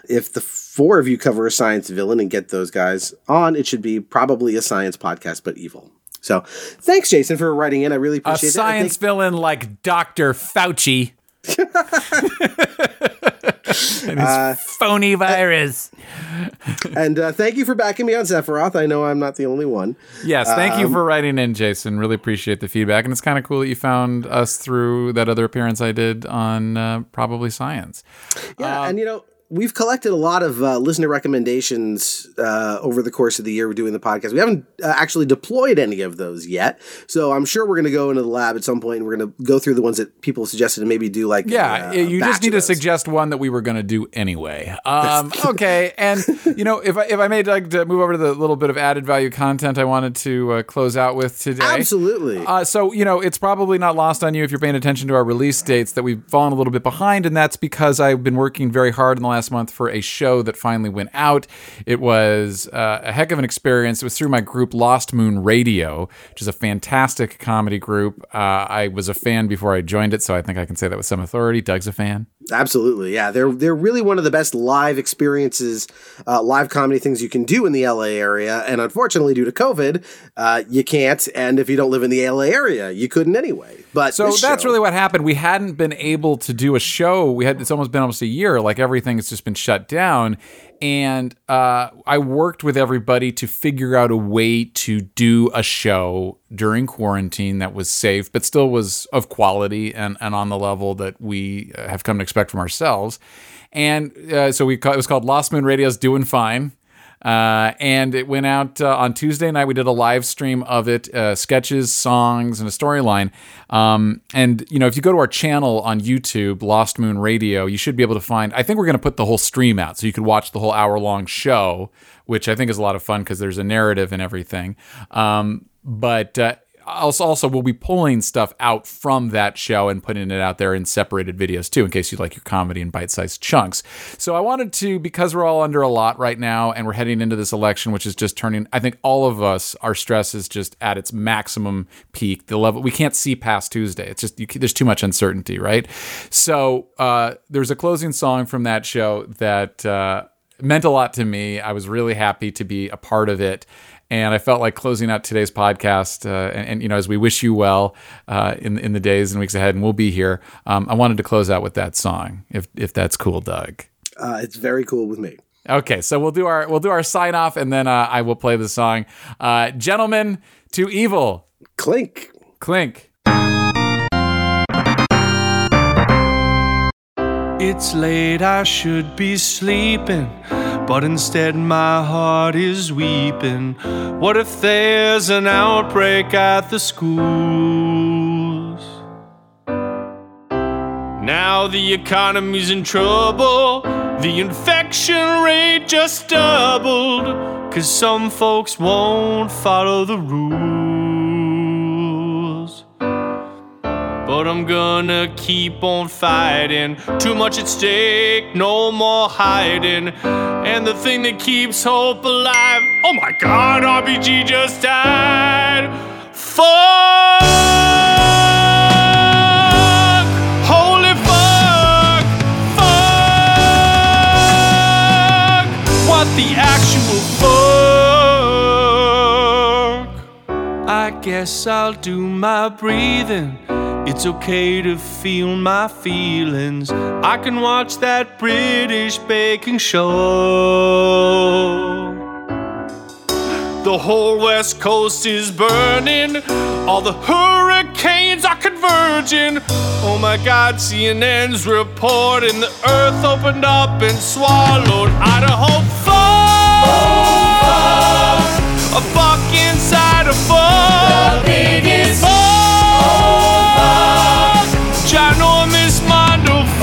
If the four of you cover a science villain and get those guys on, it should be probably a science podcast, but evil. So thanks, Jason, for writing in. I really appreciate it. I science think- villain like Dr. Fauci. and his phony virus. and uh, thank you for backing me on Sephiroth. I know I'm not the only one. Yes, thank Um, you for writing in, Jason. Really appreciate the feedback, and it's kind of cool that you found us through that other appearance I did on uh, Probably Science. Yeah, and you know, we've collected a lot of uh, listener recommendations uh, over the course of the year we're doing the podcast. We haven't uh, actually deployed any of those yet, so I'm sure we're going to go into the lab at some point and we're going to go through the ones that people suggested and maybe do like Yeah, uh, you just need to suggest one that we were going to do anyway. Um, okay, and you know, if I, if I may like to move over to the little bit of added value content I wanted to uh, close out with today. Absolutely. Uh, so you know, it's probably not lost on you if you're paying attention to our release dates that we've fallen a little bit behind, and that's because I've been working very hard in the last month for a show that finally went out. It was uh, a heck of an experience. It was through my group Lost Moon Radio, which is a fantastic comedy group. Uh, I was a fan before I joined it, so I think I can say that with some authority. Doug's a fan. Absolutely, yeah. They're they're really one of the best live experiences, uh, live comedy things you can do in the LA area. And unfortunately, due to COVID, uh, you can't. And if you don't live in the LA area, you couldn't anyway. But So that's show- really what happened. We hadn't been able to do a show. We had it's almost been almost a year. Like everything has just been shut down. And uh, I worked with everybody to figure out a way to do a show during quarantine that was safe, but still was of quality and, and on the level that we have come to expect from ourselves. And uh, so we it was called Lost Moon Radio's Doing Fine. Uh, and it went out uh, on Tuesday night. We did a live stream of it, uh, sketches, songs, and a storyline. Um, and you know, if you go to our channel on YouTube, Lost Moon Radio, you should be able to find. I think we're going to put the whole stream out, so you could watch the whole hour long show, which I think is a lot of fun because there's a narrative and everything. Um, but uh, also, we'll be pulling stuff out from that show and putting it out there in separated videos too, in case you like your comedy in bite-sized chunks. So I wanted to, because we're all under a lot right now, and we're heading into this election, which is just turning. I think all of us, our stress is just at its maximum peak. The level we can't see past Tuesday. It's just you, there's too much uncertainty, right? So uh, there's a closing song from that show that. Uh, meant a lot to me. I was really happy to be a part of it. And I felt like closing out today's podcast, uh, and, and you know, as we wish you well uh, in in the days and weeks ahead, and we'll be here. Um, I wanted to close out with that song, if if that's cool, Doug. Uh, it's very cool with me. Okay, so we'll do our we'll do our sign off, and then uh, I will play the song, uh, "Gentlemen to Evil." Clink. Clink. It's late, I should be sleeping, but instead my heart is weeping. What if there's an outbreak at the schools? Now the economy's in trouble, the infection rate just doubled, cause some folks won't follow the rules. But I'm gonna keep on fighting. Too much at stake, no more hiding. And the thing that keeps hope alive. Oh my god, RBG just died. Fuck! Holy fuck! Fuck! What the actual fuck? I guess I'll do my breathing. It's okay to feel my feelings. I can watch that British baking show. The whole west coast is burning. All the hurricanes are converging. Oh my god, CNN's reporting the earth opened up and swallowed Idaho. Fuck! A fuck inside a fuck. The biggest fuck.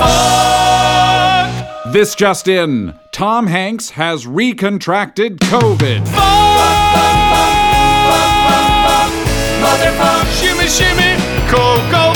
Fuck. This just in Tom Hanks has recontracted COVID. Fuck. Fuck. Motherfuck. Shimmy, shimmy, go, go.